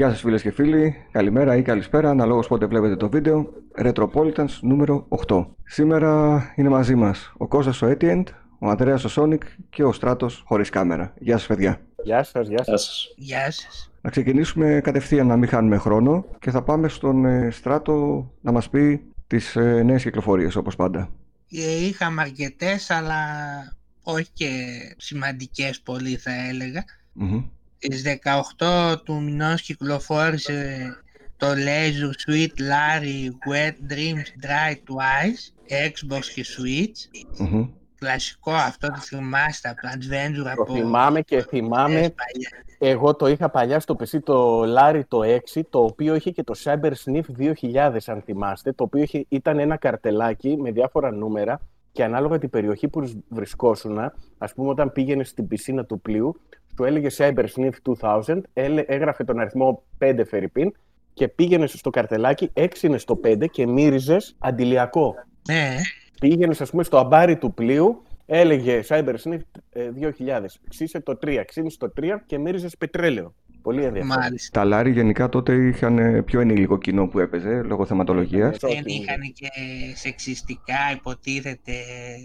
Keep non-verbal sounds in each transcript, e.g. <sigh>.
Γεια σας φίλες και φίλοι, καλημέρα ή καλησπέρα, αναλόγως πότε βλέπετε το βίντεο. Retropolitans νούμερο 8. Σήμερα είναι μαζί μας ο Κώστας ο Etiend, ο Ανδρέας ο Sonic και ο Στράτος χωρίς κάμερα. Γεια σας παιδιά. Γεια σας, γεια σας. Γεια σας. Να ξεκινήσουμε κατευθείαν να μην χάνουμε χρόνο και θα πάμε στον ε, Στράτο να μας πει τις ε, νέες κυκλοφορίες όπως πάντα. Ε, είχαμε αρκετές, αλλά όχι και σημαντικές πολύ θα έλεγα. Μμμ. Στις 18 του μηνός κυκλοφόρησε το Leisure Sweet Larry Wet Dreams Dry Twice, Xbox και Switch. Μμμ. Κλασικό αυτό το θυμάστε από το Adventure Το από θυμάμαι και θυμάμαι, παλιά. εγώ το είχα παλιά στο PC το Larry το 6, το οποίο είχε και το Cyber Sniff 2000 αν θυμάστε, το οποίο είχε, ήταν ένα καρτελάκι με διάφορα νούμερα και ανάλογα την περιοχή που βρισκόσουν, ας πούμε όταν πήγαινες στην πισίνα του πλοίου, σου έλεγε Cyber Sniff 2000, έλε- έγραφε τον αριθμό 5 Φερρυπίν και πήγαινε στο καρτελάκι, έξινε στο 5 και μύριζες αντιλιακό. Ναι, Πήγαινες, ας πούμε, στο αμπάρι του πλοίου, έλεγε Cyber Sniff ε, 2000. Ξύσε το 3, ξύνησε το 3 και μύριζες πετρέλαιο. Πολύ ενδιαφέρον. μάλιστα. Τα Λάρι γενικά τότε είχαν ε, πιο ενήλικο κοινό που έπαιζε λόγω θεματολογίας. Ναι. Δεν είχαν και σεξιστικά υποτίθεται.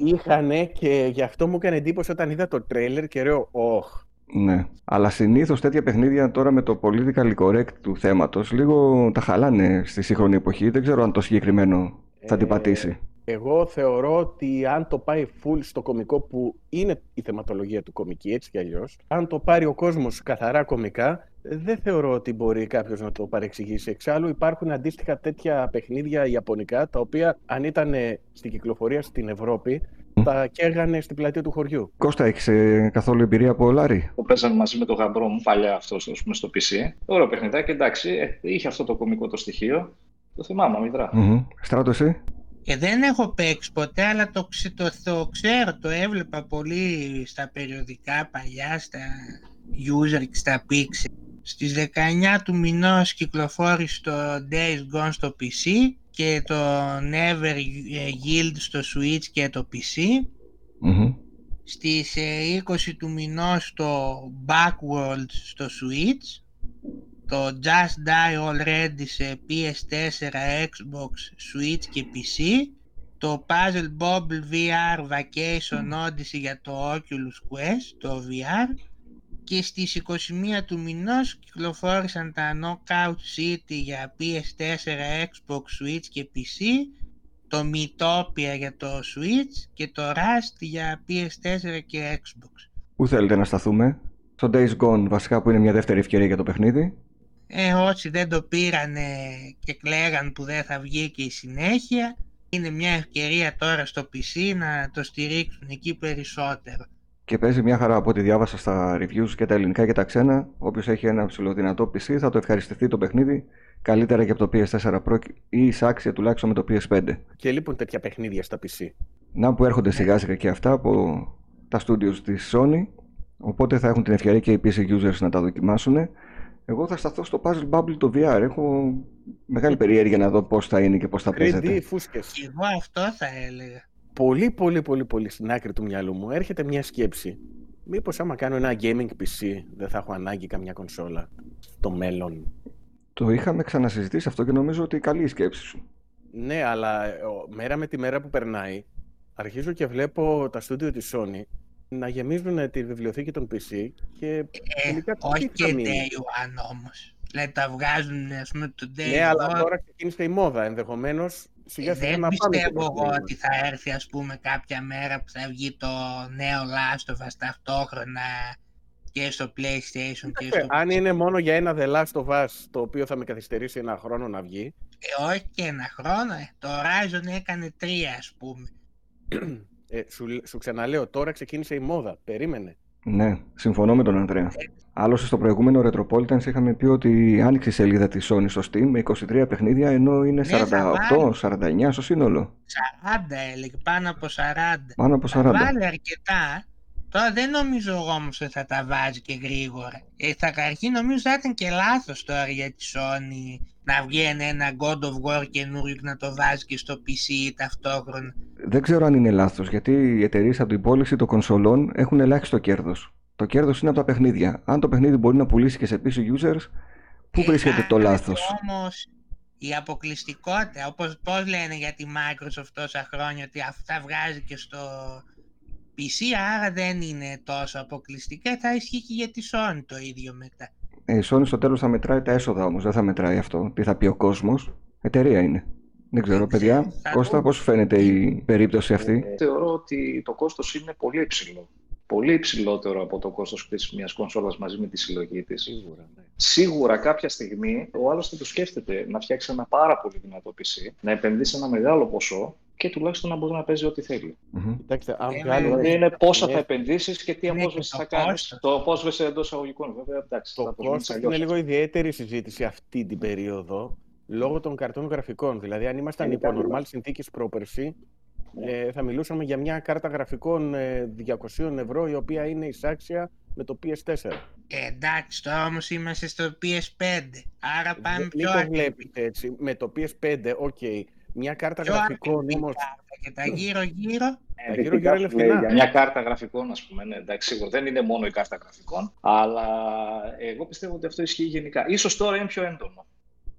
Είχανε και γι' αυτό μου έκανε εντύπωση όταν είδα το τρέλερ και λέω, Ωχ. Ναι. Αλλά συνήθως τέτοια παιχνίδια τώρα με το politically correct του θέματος λίγο τα χαλάνε στη σύγχρονη εποχή. Δεν ξέρω αν το συγκεκριμένο θα την Ε, πατήσει. Εγώ θεωρώ ότι αν το πάει full στο κομικό που είναι η θεματολογία του κομική έτσι κι αλλιώς, αν το πάρει ο κόσμος καθαρά κομικά, δεν θεωρώ ότι μπορεί κάποιος να το παρεξηγήσει. Εξάλλου υπάρχουν αντίστοιχα τέτοια παιχνίδια ιαπωνικά, τα οποία αν ήταν ε, στην κυκλοφορία στην Ευρώπη, τα καίγανε στην πλατεία του χωριού. Κώστα, έχεις ε, καθόλου εμπειρία από Λάρι; που παίζαμε μαζί με τον γαμπρό μου παλιά αυτός ας πούμε, στο PC. Ωραίο παιχνιδάκι, εντάξει, ε, είχε αυτό το κωμικό το στοιχείο. Το θυμάμαι, αμυδρά. Μμμ. Στράτο εσύ; Και δεν έχω παίξει ποτέ, αλλά το, ξε- το, το ξέρω, το έβλεπα πολύ στα περιοδικά παλιά, στα user και στα pixel. Στις 19 του μηνός κυκλοφόρησε το Days Gone στο PC και το Never Yield στο Switch και το PC. Μμμ. Στις ε, 20 του μηνός το Backworld στο Switch, το Just Die Already σε PS4, Xbox, Switch και PC, το Puzzle Bobble VR Vacation Odyssey για το Oculus Quest, το VR, και στις 21 του μηνός κυκλοφόρησαν τα Knockout City για PS4, Xbox, Switch και PC, το Mythopia για το Switch και το Rust για PS4 και Xbox. Πού θέλετε να σταθούμε; Στο Days Gone βασικά που είναι μια δεύτερη ευκαιρία για το παιχνίδι. Ε, όσοι δεν το πήρανε και κλαίγαν που δεν θα βγει και η συνέχεια, είναι μια ευκαιρία τώρα στο PC να το στηρίξουν εκεί περισσότερο. Και παίζει μια χαρά από ό,τι διάβασα στα reviews και τα ελληνικά και τα ξένα. Όποιος έχει ένα ψηλοδυνατό PC θα το ευχαριστηθεί το παιχνίδι καλύτερα και από το PS4 Pro ή εισάξια τουλάχιστον με το PS5. Και λείπουν τέτοια παιχνίδια στα PC. Να που έρχονται σιγά σιγά και αυτά από τα studios της Sony. Οπότε θα έχουν την ευκαιρία και οι PC users να τα δοκιμάσουν. Εγώ θα σταθώ στο Puzzle Bubble το VR. Έχω μεγάλη περιέργεια να δω πώς θα είναι και πώς θα 3D παίζεται. φούσκες. Και εγώ αυτό θα έλεγα. Πολύ, πολύ, πολύ, πολύ στην άκρη του μυαλού μου έρχεται μια σκέψη. Μήπως άμα κάνω ένα gaming PC δεν θα έχω ανάγκη καμιά κονσόλα στο μέλλον; Το είχαμε ξανασυζητήσει αυτό και νομίζω ότι καλή η σκέψη σου. Ναι, αλλά ε, ο- μέρα με τη μέρα που περνάει, αρχίζω και βλέπω τα στούντιο της Sony να γεμίζουν τη βιβλιοθήκη των PC και Ε, τελικά τι όχι θα και μείνει. Day One όμως. Δηλαδή τα βγάζουν ας πούμε το Day Ναι, αλλά One. τώρα ξεκίνησε η μόδα. Ενδεχομένως σιγά Ε, σιγά δεν να πάμε πιστεύω στο εγώ Day One. ότι θα έρθει ας πούμε κάποια μέρα που θα βγει το νέο Last of Us ταυτόχρονα και στο PlayStation και στο Ε, Αν είναι μόνο για ένα The Last of Us, το οποίο θα με καθυστερήσει ένα χρόνο να βγει, Ε, όχι και ένα χρόνο. ε. Το Horizon έκανε τρία ας πούμε. ε, σου, σου ξαναλέω, τώρα ξεκίνησε η μόδα. Περίμενε. Ναι, συμφωνώ με τον Ανδρέα. Άλλωστε στο προηγούμενο Retropolitans είχαμε πει ότι άνοιξε η σελίδα της Sony στο Steam με 23 παιχνίδια ενώ είναι Ναι, θα 48, 49 στο σύνολο. 40 έλεγε, πάνω από 40. Πάνω από Θα 40. βάλει αρκετά. Τώρα δεν νομίζω εγώ όμως ότι θα τα βάζει και γρήγορα. Ε, θα αρχή νομίζω θα ήταν και λάθος τώρα για τη Sony να βγαίνει ένα God of War καινούριο και να το βάζει και στο PC ταυτόχρονα. Δεν ξέρω αν είναι λάθος γιατί οι εταιρείες από την πώληση των κονσολών έχουν ελάχιστο κέρδος. Το κέρδος είναι από τα παιχνίδια. Αν το παιχνίδι μπορεί να πουλήσει και σε PC users, Πού Ε, βρίσκεται το κάνετε λάθος; Όμως η αποκλειστικότητα, όπως πώς λένε για τη Microsoft τόσα χρόνια ότι αυτά βγάζει και στο PC, άρα δεν είναι τόσο αποκλειστικά, θα ισχύει και για τη Sony το ίδιο μετά. Ε, η Sony στο τέλος θα μετράει τα έσοδα όμως, δεν θα μετράει αυτό. Τι θα πει ο κόσμος. Εταιρεία είναι. Δεν ξέρω, Δεν παιδιά. ξέρω, θα Κώστα, δούμε. πώς σου φαίνεται η περίπτωση αυτή; Ε, θεωρώ ότι το κόστος είναι πολύ υψηλό. Πολύ υψηλότερο από το κόστος της μιας κονσόλας μαζί με τη συλλογή της. Σίγουρα. Ναι. Σίγουρα κάποια στιγμή ο άλλος θα το σκέφτεται να φτιάξει ένα πάρα πολύ δυνατό PC, να επενδύσει ένα μεγάλο ποσό και τουλάχιστον να μπορεί να παίζει ό,τι θέλει. Μμμ. Κοιτάξτε, αν Ε, βγάλουμε Δηλαδή είναι πόσα ναι. θα επενδύσεις και τι Είναι απόσβεση και θα το κάνεις. κόστος. Το απόσβεση εντός εισαγωγικών, βέβαια. Εντάξει, Το θα το πούμε κόστος αλλιώς. είναι λίγο ιδιαίτερη συζήτηση αυτή την περίοδο λόγω των καρτών γραφικών. Δηλαδή, αν ήμασταν Είναι υπό κάτι normal συνθήκες πρόπερση, ε, θα μιλούσαμε για μια κάρτα γραφικών ε, 200 ευρώ, η οποία είναι εισάξια με το PS4. Ε, εντάξει, τώρα όμως είμαστε στο PS5, άρα πάμε Μην πιο το ακριβή. βλέπετε έτσι. Με το PS5, οκ. Μια κάρτα Πιο γραφικών ακριβή όμως... κάρτα και τα γύρω-γύρω Ε, γύρω-γύρω δυτικά είναι σου λέει φθηνά. Για μια κάρτα γραφικών, ας πούμε. Ναι, εντάξει, σίγουρα δεν είναι μόνο η κάρτα γραφικών. Αλλά εγώ πιστεύω ότι αυτό ισχύει γενικά. σω τώρα είναι πιο έντονο.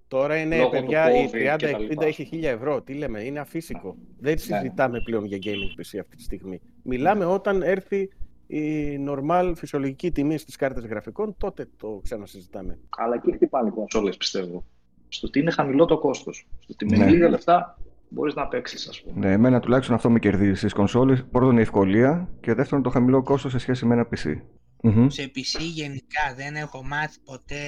Τώρα είναι, Λόγω του παιδιά, η COVID και τα 30-60 λοιπά. έχει 1000 ευρώ. Τι λέμε, είναι αφύσικο. Δεν Ναι. συζητάμε πλέον για gaming PC αυτή τη στιγμή. Μιλάμε όταν έρθει η normal φυσιολογική τιμή στις κάρτες γραφικών, τότε το ξανασυζητάμε. Αλλά εκεί χτυπάνε οι κονσόλες, πιστεύω. Στο ότι είναι χαμηλό το κόστος. Στο ότι με Ναι. λίγα λεφτά μπορείς να παίξεις, ας πούμε. Ναι, εμένα τουλάχιστον αυτό με κερδίζει στις κονσόλες. Πρώτον η ευκολία και δεύτερον το χαμηλό κόστος σε σχέση με ένα PC. Μμμ. σε PC γενικά δεν έχω μάθει ποτέ,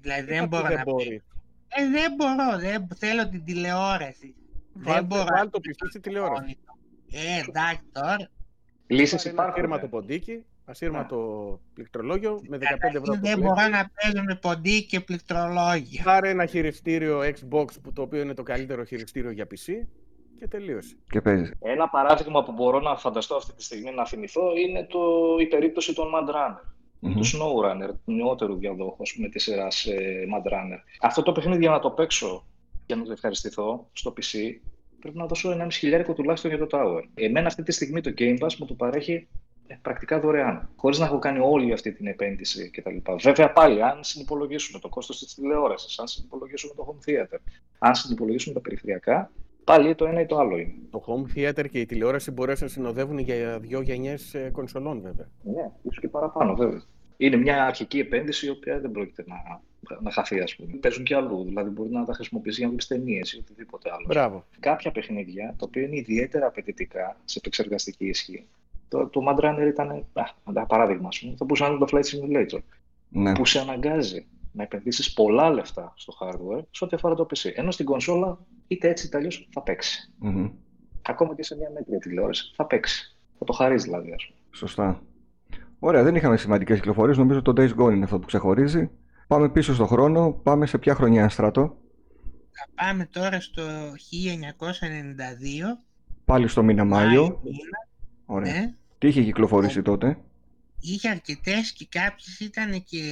δηλαδή δεν Κάτι μπορώ δεν να μπορεί; Ε, δεν μπορώ, δεν θέλω την τηλεόραση. Βάλτε- δεν μπορώ βάλτε το PC στη τηλεόραση. Ε, εντάξει τώρα. Λύσει Πάρε ένα υπάρχουν. ασύρματο ναι. ποντίκι, ασύρματο πληκτρολόγιο με 15 ευρώ. Δεν το μπορώ κλείνει. να παίζω με ποντί και πληκτρολόγια. Πάρε ένα χειριστήριο Xbox που το οποίο είναι το καλύτερο χειριστήριο για PC και τελείωσε. Και παίζεις. Ένα παράδειγμα που μπορώ να φανταστώ αυτή τη στιγμή να θυμηθώ είναι το, η περίπτωση των Mad Runner. Μμμ. του Snowrunner, του νεότερου διαδόχου ας πούμε, της σειράς ε, Mad Runner. Αυτό το παιχνίδι για να το παίξω και να το ευχαριστηθώ στο PC, πρέπει να δώσω 1,5 χιλιάρικο τουλάχιστον για το Tower. Εμένα αυτή τη στιγμή το Game Pass μου το παρέχει ε, πρακτικά δωρεάν, χωρίς να έχω κάνει όλη αυτή την επένδυση κτλ. Βέβαια πάλι, αν συνυπολογίσουμε το κόστος της τηλεόρασης, αν συνυπολογίσουμε το home theater, αν συνυπολογίσουμε τα περιφερειακά, πάλι το ένα ή το άλλο είναι. Το home theater και η τηλεόραση μπορεί να συνοδεύουν για δύο γενιές ε, κονσολών βέβαια. Ναι, ίσως και παραπάνω, βέβαια. Είναι μια αρχική επένδυση η οποία δεν πρόκειται να, να χαθεί, ας πούμε. Παίζουν και αλλού. Δηλαδή, μπορεί να τα χρησιμοποιήσει για να βλέπει ταινίες ή οτιδήποτε άλλο. Μπράβο. Κάποια παιχνίδια, τα οποία είναι ιδιαίτερα απαιτητικά σε επεξεργαστική ισχύ. Το, το Mad Runner ήταν α, ένα παράδειγμα, ας πούμε. Θα μπορούσε να είναι το Flight Simulator, Ναι. που σε αναγκάζει να επενδύσεις πολλά λεφτά στο hardware σε ό,τι αφορά το PC. Ενώ στην κονσόλα, είτε έτσι είτε αλλιώς, θα παίξει. Μμμ. Ακόμα και σε μια μέτρια τηλεόραση, θα παίξει. Θα το χαρίζει δηλαδή, ας πούμε. Σωστά. Ωραία, δεν είχαμε σημαντικές κυκλοφορίες. Νομίζω το Days Gone είναι αυτό που ξεχωρίζει. Πάμε πίσω στον χρόνο. Πάμε σε ποια χρονιά, Στράτο; Θα πάμε τώρα στο 1992. Πάλι στο μήνα Μάιο. μήνα, Ωραία. ναι. Τι είχε κυκλοφορήσει τότε; Είχε αρκετές και κάποιες ήταν και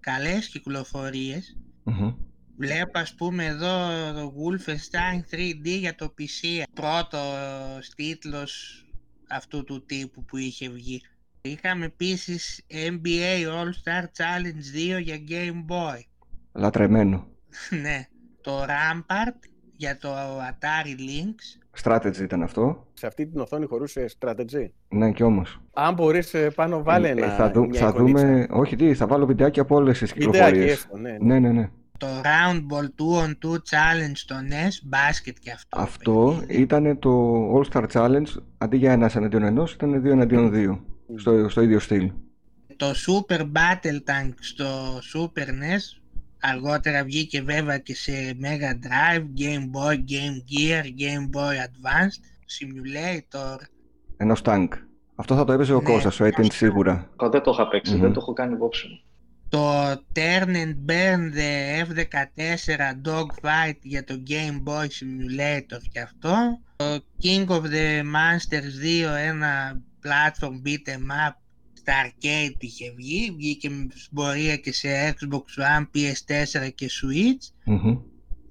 καλές κυκλοφορίες. Μμμ. Βλέπω ας πούμε εδώ το Wolfenstein 3D για το PC, πρώτος τίτλος αυτού του τύπου που είχε βγει. Είχαμε επίσης NBA All-Star Challenge 2 για Game Boy. Λατρεμένο. <laughs> ναι. Το Rampart για το Atari Lynx. Strategy ήταν αυτό. Σε αυτή την οθόνη χωρούσε strategy. Ναι, κι όμως. Αν μπορείς ε, πάνω βάλε ένα, θα, δου- μια θα εικονίτσα. δούμε. Όχι, τι, θα βάλω βιντεάκι από όλες τις Βιντεάκι κυκλοφορίες. έστω, ναι, ναι. Ναι, ναι, ναι. Το Round Ball 2 on 2 Challenge στο NES, μπάσκετ και αυτό. Αυτό παιχνίδι. ήταν το All Star Challenge. Αντί για ένας εναντίον ενός, ήταν δύο εναντίον δύο. Στο, στο ίδιο στυλ. Το Super Battle Tank στο Super NES αργότερα βγήκε βέβαια και σε Mega Drive, Game Boy, Game Gear, Game Boy Advanced, Simulator. Ενός τάγκ. Αυτό θα το έπαιζε ο Ναι, Κώστας, ο Έτεν σίγουρα. Εγώ δεν το είχα παίξει, Μμμ. δεν το έχω κάνει υπόψη μου. Το Turn and Burn the F14 Dogfight για το Game Boy Simulator και αυτό. Το King of the Monsters 2 ένα platform beat em up στα arcade είχε βγει. Βγήκε με πορεία και σε Xbox One, PS4 και Switch. Μμμ.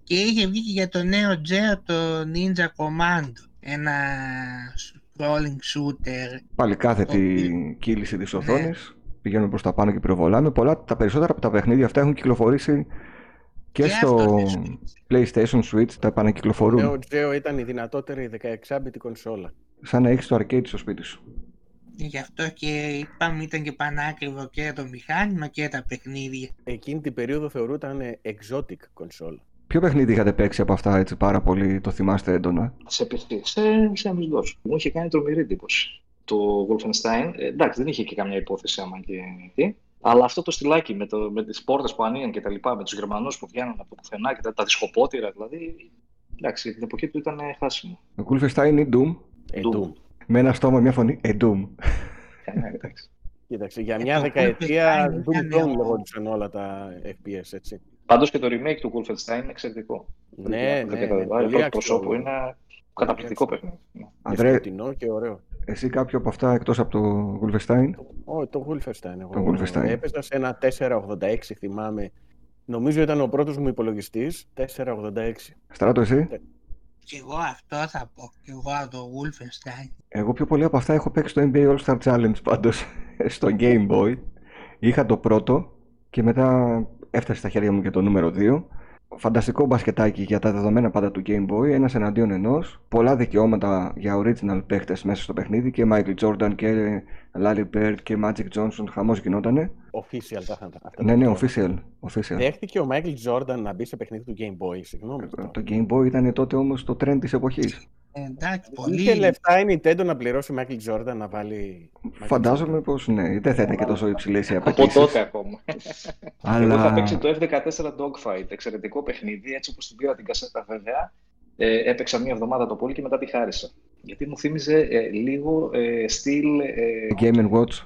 Και είχε βγει και για το νέο Geo το Ninja Commando. Ένα scrolling shooter. Πάλι κάθετη Το- κύληση της Ναι. οθόνης. πηγαίνουμε προς τα πάνω και πυροβολάμε. Πολλά, τα περισσότερα από τα παιχνίδια αυτά έχουν κυκλοφορήσει και, Και στο αυτό είναι PlayStation Switch, τα επανακυκλοφορούν. Νέο Geo ήταν η δυνατότερη 16-bit κονσόλα. Σαν να έχεις το arcade στο σπίτι σου. Γι' αυτό και είπαμε ήταν και πανάκριβο και το μηχάνημα και τα παιχνίδια. Εκείνη την περίοδο θεωρούταν exotic κονσόλα. Ποιο παιχνίδι είχατε παίξει από αυτά έτσι πάρα πολύ, το θυμάστε έντονα; Σε PC, σε, σε MS-DOS. Μου είχε κάνει τρομερή εντύπωση. Το Wolfenstein, ε, εντάξει, δεν είχε και καμιά υπόθεση άμα και τι. Αλλά αυτό το στυλάκι με, το, με τις πόρτες που ανοίγαν και τα λοιπά, με τους Γερμανούς που βγαίνουν από το πουθενά και τα, τα δισκοπότηρα, δηλαδή, εντάξει, την εποχή του ήταν χάσιμο. Το Wolfenstein ή Doom, Ε, Doom. Doom. Με ένα στόμα, μια φωνή, ε, Doom. Ε, ναι, εντάξει. Κοίταξε, για Ε, μια το δεκαετία Wolfenstein Doom ήταν Doom ο- λεγόντουσαν όλα τα FPS, έτσι. Πάντως και το remake του Wolfenstein είναι εξαιρετικό. Ναι, ναι, ναι, Το πολύ πρώτο προσώπου αξιόλογο. είναι καταπληκτικό αξιόλογο. παιχνίδι. Ναι. Και Ανδρέ, σκοτεινό και ωραίο. εσύ κάποιο από αυτά εκτός από το Wolfenstein; Ω, το Wolfenstein. Εγώ Το Wolfenstein. Έπαιζα σε ένα 486, θυμάμαι. Νομίζω ήταν ο πρώτος μου υπολογιστής, 486. Στράτο εσύ; Και εγώ αυτό θα πω. Και εγώ από το Wolfenstein. Εγώ πιο πολύ από αυτά έχω παίξει το NBA All-Star Challenge πάντως <laughs> στο Game Boy. Είχα το πρώτο και μετά έφτασε στα χέρια μου και το νούμερο 2. Φανταστικό μπασκετάκι για τα δεδομένα πάντα του Game Boy, ένας εναντίον ενός. Πολλά δικαιώματα για original παίχτε μέσα στο παιχνίδι και Michael Jordan και Larry Bird και Magic Johnson. Χαμός γινότανε. Official τα είχαν αυτά. Ναι, τα ναι, δικαιώματα. official. official. Δέχτηκε ο Michael Jordan να μπει σε παιχνίδι του Game Boy, συγγνώμη. Το Game Boy ήταν τότε όμως το trend της εποχής. Ε, εντάξει, Είχε πολύ. λεφτά η Nintendo να πληρώσει Michael Jordan να βάλει. Michael Φαντάζομαι πως ναι, δεν θα ήταν και τόσο υψηλές οι Από απαιτήσεις. τότε ακόμα. Εγώ είχα Αλλά παίξει το F14 Dogfight, εξαιρετικό παιχνίδι, έτσι όπως την πήρα την κασέτα βέβαια. Ε, έπαιξα μία εβδομάδα το πολύ και μετά τη χάρισα. Γιατί μου θύμιζε ε, λίγο ε, στυλ... Ε, Game Watch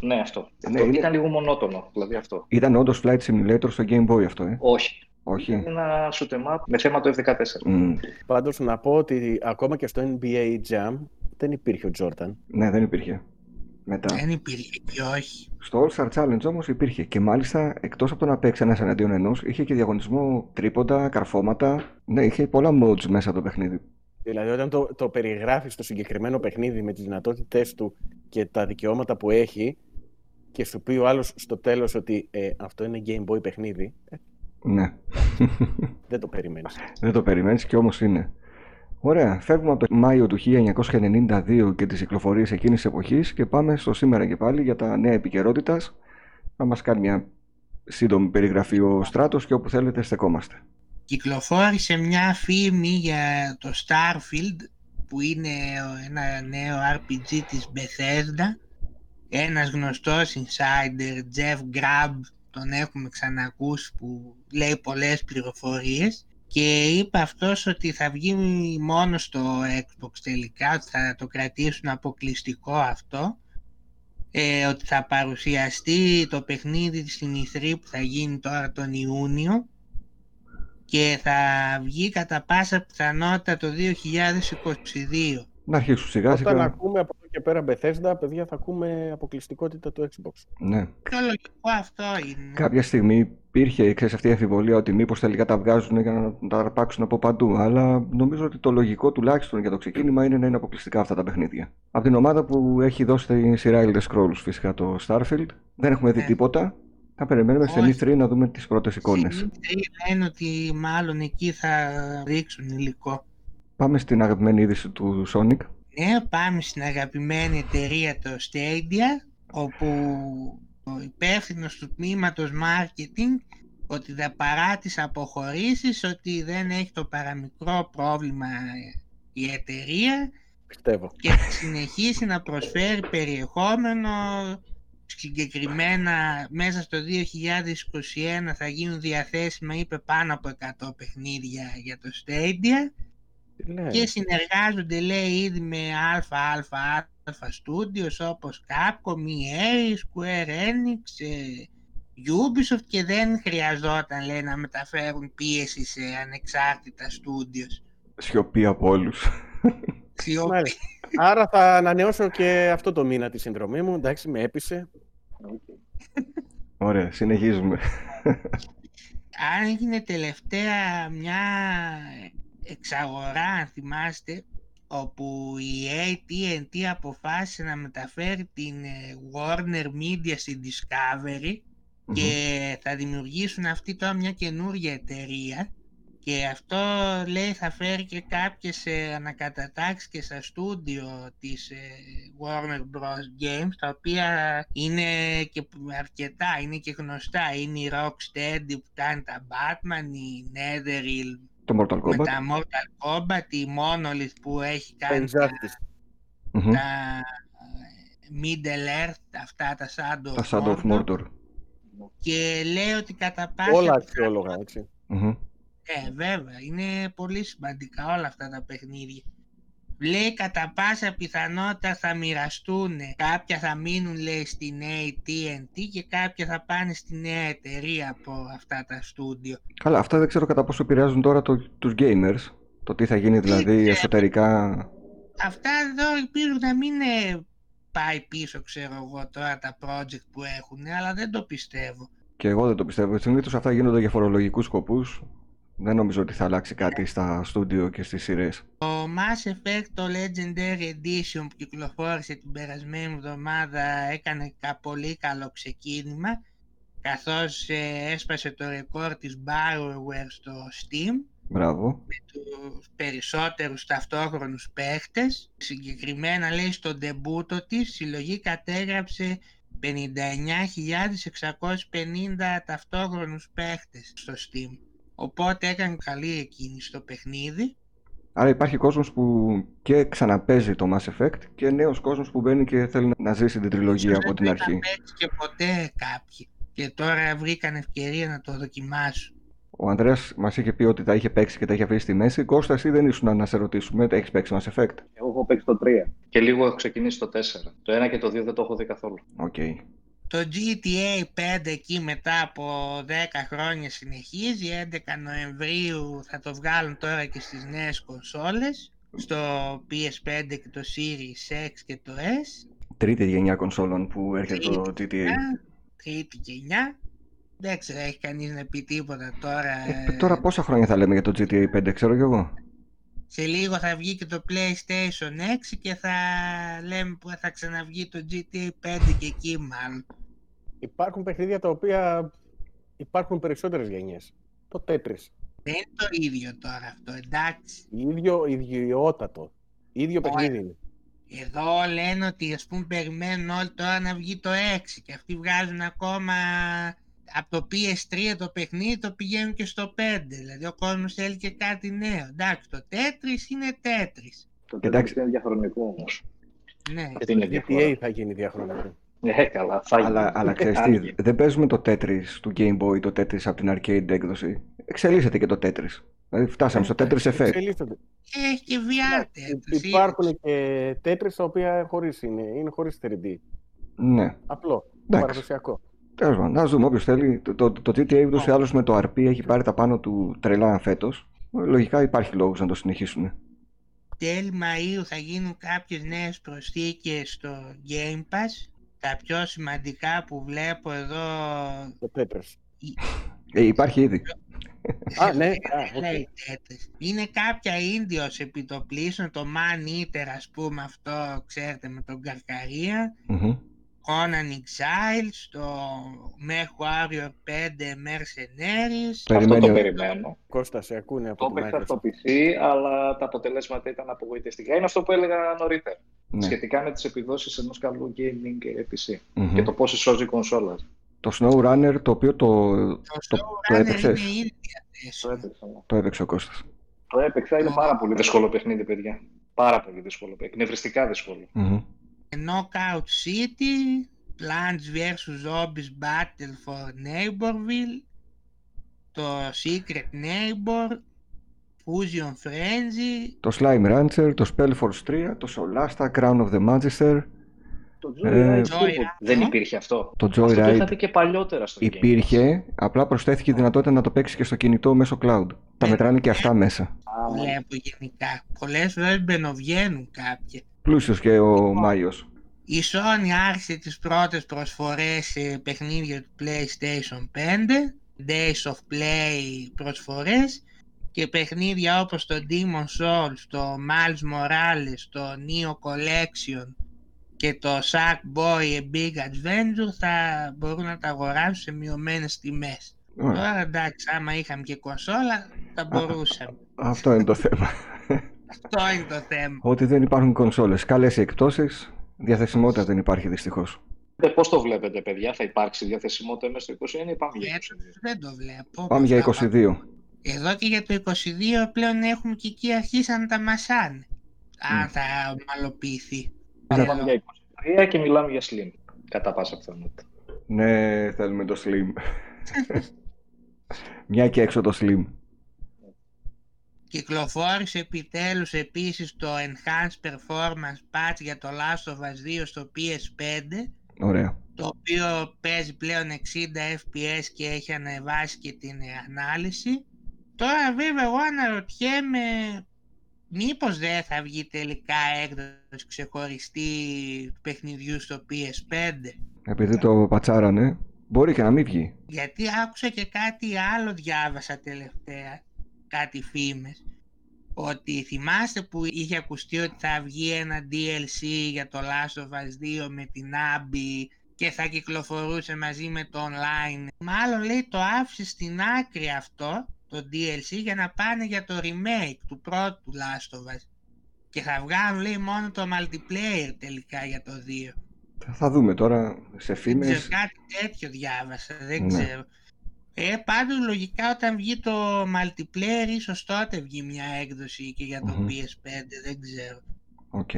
ναι, αυτό. Ναι, αυτό είναι- Ήταν λίγο μονότονο, δηλαδή αυτό. ήταν όντως Flight Simulator στο Game Boy αυτό, ε. Όχι. Όχι. Είναι ένα shoot 'em up με θέμα το F14. Μμ. Πάντως να πω ότι ακόμα και στο NBA Jam δεν υπήρχε ο Jordan. Ναι, δεν υπήρχε. Μετά. Δεν υπήρχε και όχι. Στο All Star Challenge όμως υπήρχε και μάλιστα εκτός από το να παίξει ένας εναντίον ενός, είχε και διαγωνισμό τρίποντα, καρφώματα. Ναι, είχε πολλά modes μέσα το παιχνίδι. Δηλαδή, όταν το, το περιγράφεις το συγκεκριμένο παιχνίδι με τις δυνατότητές του και τα δικαιώματα που έχει, και σου πει ο άλλος στο τέλος ότι ε, αυτό είναι Game Boy παιχνίδι, ε, Ναι. δεν το περιμένεις. δεν το περιμένεις και όμως είναι. Ωραία, φεύγουμε από το Μάιο του 1992 και τις κυκλοφορίες εκείνης της εποχής και πάμε στο σήμερα και πάλι για τα νέα επικαιρότητας. Να μας κάνει μια σύντομη περιγραφή ο Στράτος και όπου θέλετε στεκόμαστε. Κυκλοφόρησε μια φήμη για το Starfield που είναι ένα νέο RPG της Bethesda. Ένας γνωστός insider, Jeff Grubb, τον έχουμε ξανακούσει που λέει πολλές πληροφορίες και είπε αυτός ότι θα βγει μόνος στο Xbox τελικά, ότι θα το κρατήσουν αποκλειστικό αυτό ε, ότι θα παρουσιαστεί το παιχνίδι στην E3 που θα γίνει τώρα τον Ιούνιο και θα βγει κατά πάσα πιθανότητα το 2022. Να αρχίσουν σιγά Όταν σιγά. ακούμε από εδώ και πέρα Bethesda, παιδιά, θα ακούμε αποκλειστικότητα του Xbox. Ναι. Το λογικό αυτό είναι. Κάποια στιγμή υπήρχε ξέρεις, αυτή η αμφιβολία ότι μήπως τελικά τα βγάζουν για να τα αρπάξουν από παντού. Αλλά νομίζω ότι το λογικό τουλάχιστον για το ξεκίνημα είναι να είναι αποκλειστικά αυτά τα παιχνίδια. Από την ομάδα που έχει δώσει τη σειρά Elder Scrolls φυσικά το Starfield. Δεν έχουμε δει Ναι. τίποτα. Θα περιμένουμε στην Όχι. E3 να δούμε τις πρώτες εικόνες. Στην E3 λένε ότι μάλλον εκεί θα ρίξουν υλικό. Πάμε στην αγαπημένη είδηση του Sonic. Ναι, πάμε στην αγαπημένη εταιρεία το Stadia, όπου ο υπεύθυνος του τμήματος marketing ότι θα παρά τις αποχωρήσεις, ότι δεν έχει το παραμικρό πρόβλημα η εταιρεία Πιστεύω. και θα συνεχίσει να προσφέρει περιεχόμενο συγκεκριμένα μέσα στο 2021 θα γίνουν διαθέσιμα είπε πάνω από 100 παιχνίδια για το Stadia Τι λέει. και συνεργάζονται λέει ήδη με ΑΑΑ studios όπως Capcom, EA, Square Enix, ε, Ubisoft και δεν χρειαζόταν λέει να μεταφέρουν πίεση σε ανεξάρτητα studios. Σιωπή από όλους. Σιωπή. Μάλιστα. Άρα θα ανανεώσω και αυτό το μήνα τη συνδρομή μου. Εντάξει, με έπεισε. Ωραία, συνεχίζουμε. αν έγινε τελευταία μια εξαγορά, αν θυμάστε, όπου η AT&T αποφάσισε να μεταφέρει την ε, Warner Media στην Discovery και θα δημιουργήσουν αυτή τώρα μια καινούργια εταιρεία και αυτό λέει θα φέρει και κάποιες ε, ανακατατάξεις και στα στούντιο της ε, Warner Bros. Games τα οποία είναι και αρκετά, είναι και γνωστά. Είναι η Rocksteady που κάνει τα Batman, η Netherrealm Το Mortal με Kombat. τα Mortal Kombat, η Monolith που έχει κάνει τα, Injustice. Μμμ. τα ε, Middle Earth, αυτά τα Shadow Τα of Shadow of Mordor. Mordor. και λέει ότι κατά πάσα Όλα πιθανότητα- αξιόλογα, έτσι. Μμμ. Ε, βέβαια, είναι πολύ σημαντικά όλα αυτά τα παιχνίδια. Λέει κατά πάσα πιθανότητα θα μοιραστούν, κάποια θα μείνουν λέει στην AT&T και κάποια θα πάνε στη νέα εταιρεία από αυτά τα στούντιο. Καλά, αυτά δεν ξέρω κατά πόσο επηρεάζουν τώρα το, τους gamers. Το τι θα γίνει δηλαδή ξέρω. εσωτερικά. Αυτά εδώ ελπίζω να μην ε, πάει πίσω ξέρω εγώ τώρα τα project που έχουν, αλλά δεν το πιστεύω. Και εγώ δεν το πιστεύω. Συνήθως αυτά γίνονται για φορολογικούς σκοπούς. Δεν νομίζω ότι θα αλλάξει κάτι στα στούντιο και στις σειρές. Το Mass Effect το Legendary Edition που κυκλοφόρησε την περασμένη εβδομάδα έκανε κα- πολύ καλό ξεκίνημα καθώς ε, έσπασε το ρεκόρ της Bioware στο Steam Μπράβο. με τους περισσότερους ταυτόχρονους παίχτες. Συγκεκριμένα λέει στο ντεμπούτο της συλλογή κατέγραψε 59.650 ταυτόχρονους παίχτες στο Steam. Οπότε έκανε καλή εκείνη στο παιχνίδι. Άρα υπάρχει κόσμος που και ξαναπέζει το Mass Effect και νέος κόσμος που μπαίνει και θέλει να ζήσει την τριλογία Ίσως από δεν την το αρχή. είχαν παίξει και ποτέ κάποιοι. Και τώρα βρήκαν ευκαιρία να το δοκιμάσουν. Ο Ανδρέας μας είχε πει ότι τα είχε παίξει και τα είχε αφήσει στη μέση. Κώστας, εσύ δεν ήσουν να σε ρωτήσουμε, έχεις παίξει Mass Effect; Εγώ έχω παίξει το 3. Και λίγο έχω ξεκινήσει το 4. Το 1 και το 2 δεν το έχω δει καθόλου. Οκ. Το GTA 5 εκεί μετά από 10 χρόνια συνεχίζει. 11 Νοεμβρίου θα το βγάλουν τώρα και στις νέες κονσόλες. Στο PS5 και το Series X και το S. Τρίτη γενιά κονσόλων που έρχεται το GTA. γενιά. Τρίτη γενιά. Δεν ξέρω, έχει κανείς να πει τίποτα τώρα. Ε, τώρα πόσα χρόνια θα λέμε για το GTA 5, ξέρω κι εγώ. Σε λίγο θα βγει και το PlayStation 6 και θα λέμε που θα ξαναβγεί το GTA 5 και εκεί μάλλον. Υπάρχουν παιχνίδια τα οποία υπάρχουν περισσότερες γενιές. Το Tetris. Δεν είναι το ίδιο τώρα αυτό, εντάξει. Ίδιο ιδιότατο. Ίδιο Ωραία. παιχνίδι είναι. Εδώ λένε ότι ας πούμε περιμένουν όλοι τώρα να βγει το 6 και αυτοί βγάζουν ακόμα από το PS3 το παιχνίδι το πηγαίνουν και στο 5. Δηλαδή ο κόσμος θέλει και κάτι νέο. Εντάξει, το Tetris είναι Tetris. Το Εντάξει. 4 είναι διαχρονικό όμως. Ναι. Γιατί είναι Το διαφορά. GTA θα γίνει διαχρονικό. Ε, καλά, θα γίνει. Αλλά, αλλά ξέρεις τι, Άνοιγε. δεν παίζουμε το Tetris του Game Boy, το Tetris από την arcade έκδοση. Εξελίσσεται και το Tetris. Δηλαδή φτάσαμε στο Tetris Effect. Εξελίσσονται. Και έχει και VR Tetris. Υπάρχουν και Tetris τα οποία χωρίς είναι, είναι χωρίς 3D. Ναι. Απλό. Εντάξει. Παραδοσιακό. Τέλος πάντων, να δούμε όποιος θέλει. Το, το, το GTA ούτως ή άλλως με το RP έχει πάρει τα πάνω του τρελά φέτος. Λογικά υπάρχει λόγος να το συνεχίσουν. τέλη Μαΐου θα γίνουν κάποιες νέες προσθήκες στο Game Pass. Τα πιο σημαντικά που βλέπω εδώ Το Tetris. Ε, υπάρχει ήδη. <laughs> Α, ναι. Α, οκ. λέει Tetris. Είναι κάποια indie ως επί το πλείστον, το Man Eater ας πούμε αυτό ξέρετε με τον καρχαρία. Μμμ. Conan Exiles, το Mech Warrior 5 Mercenaries. Αυτό Περιμένει το ο- περιμένω. Κώστα, σε ακούνε από Το το έπαιξα Microsoft. στο PC, αλλά τα αποτελέσματα ήταν απογοητευτικά. Είναι αυτό που έλεγα νωρίτερα. Ναι. Σχετικά με τις επιδόσεις ενός καλού gaming PC. Μμμ. Και το πόσο σώζει η κονσόλα. Το SnowRunner το οποίο το, Το το SnowRunner έπαιξες; είναι ήδη Το διαθέσιμο. έπαιξα. ναι. το έπαιξε ο Κώστας. Το έπαιξα, είναι πάρα πολύ δύσκολο παιχνίδι, παιδιά. Πάρα πολύ δύσκολο παιχνίδι. Εκνευριστικά δύσκολο. Μμμ. Knockout City, Plants vs. Zombies Battle for Neighborville, το Secret Neighbor, Fusion Frenzy, Το Slime Rancher, το Spellforce 3, το Solasta, Crown of the Magister, Το Ε, Joyride Joyride. δεν υπήρχε αυτό. το Αυτό το Joyride είχα δει και παλιότερα στο Game Pass. υπήρχε, απλά προσθέθηκε η δυνατότητα να το παίξει και στο κινητό μέσω cloud. Τα Ε, μετράνε και αυτά μέσα. Α, βλέπω γενικά. Πολλές φορές μπαινοβγαίνουν κάποια. Πλούσιος και ο Μάιος. Η Sony άρχισε τις πρώτες προσφορές σε παιχνίδια του PlayStation 5, Days of Play προσφορές και παιχνίδια όπως το Demon's Souls, το Miles Morales, το Neo Collection και το Sackboy A Big Adventure θα μπορούν να τα αγοράσουν σε μειωμένες τιμές. Ωραία. Τώρα εντάξει, άμα είχαμε και κονσόλα θα μπορούσαμε. Αυτό είναι το θέμα. Αυτό είναι το θέμα. Ότι δεν υπάρχουν κονσόλες. Καλές οι εκπτώσεις, διαθεσιμότητα δεν υπάρχει δυστυχώς. Ε, πώς το βλέπετε, παιδιά, θα υπάρξει διαθεσιμότητα μέσα στο 21 ή πάμε για Ε, 22. Δεν το βλέπω. Πάμε για Πώς θα 22. Εδώ και για το 22 πλέον έχουμε και εκεί αρχίσαν να τα μασάνε. Αν Μμ. θα ομαλοποιηθεί. Άρα Εδώ. πάμε για 23 και μιλάμε για Slim. Κατά πάσα πιθανότητα. Ναι, θέλουμε το Slim. <laughs> Μια και έξω το Slim. Κυκλοφόρησε επιτέλους επίσης το Enhanced Performance Patch για το Last of Us 2 στο PS5 Ωραία. το οποίο παίζει πλέον 60 fps και έχει ανεβάσει και την ανάλυση. Τώρα βέβαια εγώ αναρωτιέμαι μήπως δεν θα βγει τελικά έκδοση ξεχωριστή του παιχνιδιού στο PS5 Επειδή το πατσάρανε, μπορεί και να μην βγει. γιατί άκουσα και κάτι άλλο διάβασα τελευταία, κάτι φήμες ότι θυμάστε που είχε ακουστεί ότι θα βγει ένα DLC για το Last of Us 2 με την Abby και θα κυκλοφορούσε μαζί με το online. Μάλλον λέει το άφησε στην άκρη αυτό το DLC για να πάνε για το remake του πρώτου Last of Us. Και θα βγάλουν λέει μόνο το multiplayer τελικά για το 2. Θα δούμε τώρα σε Δεν ξέρω, φήμες. κάτι τέτοιο διάβασα, δεν Ναι. ξέρω. Ε, πάντως λογικά όταν βγει το multiplayer ίσως τότε βγει μια έκδοση και για το Μμμ. PS5, δεν ξέρω. Οκ.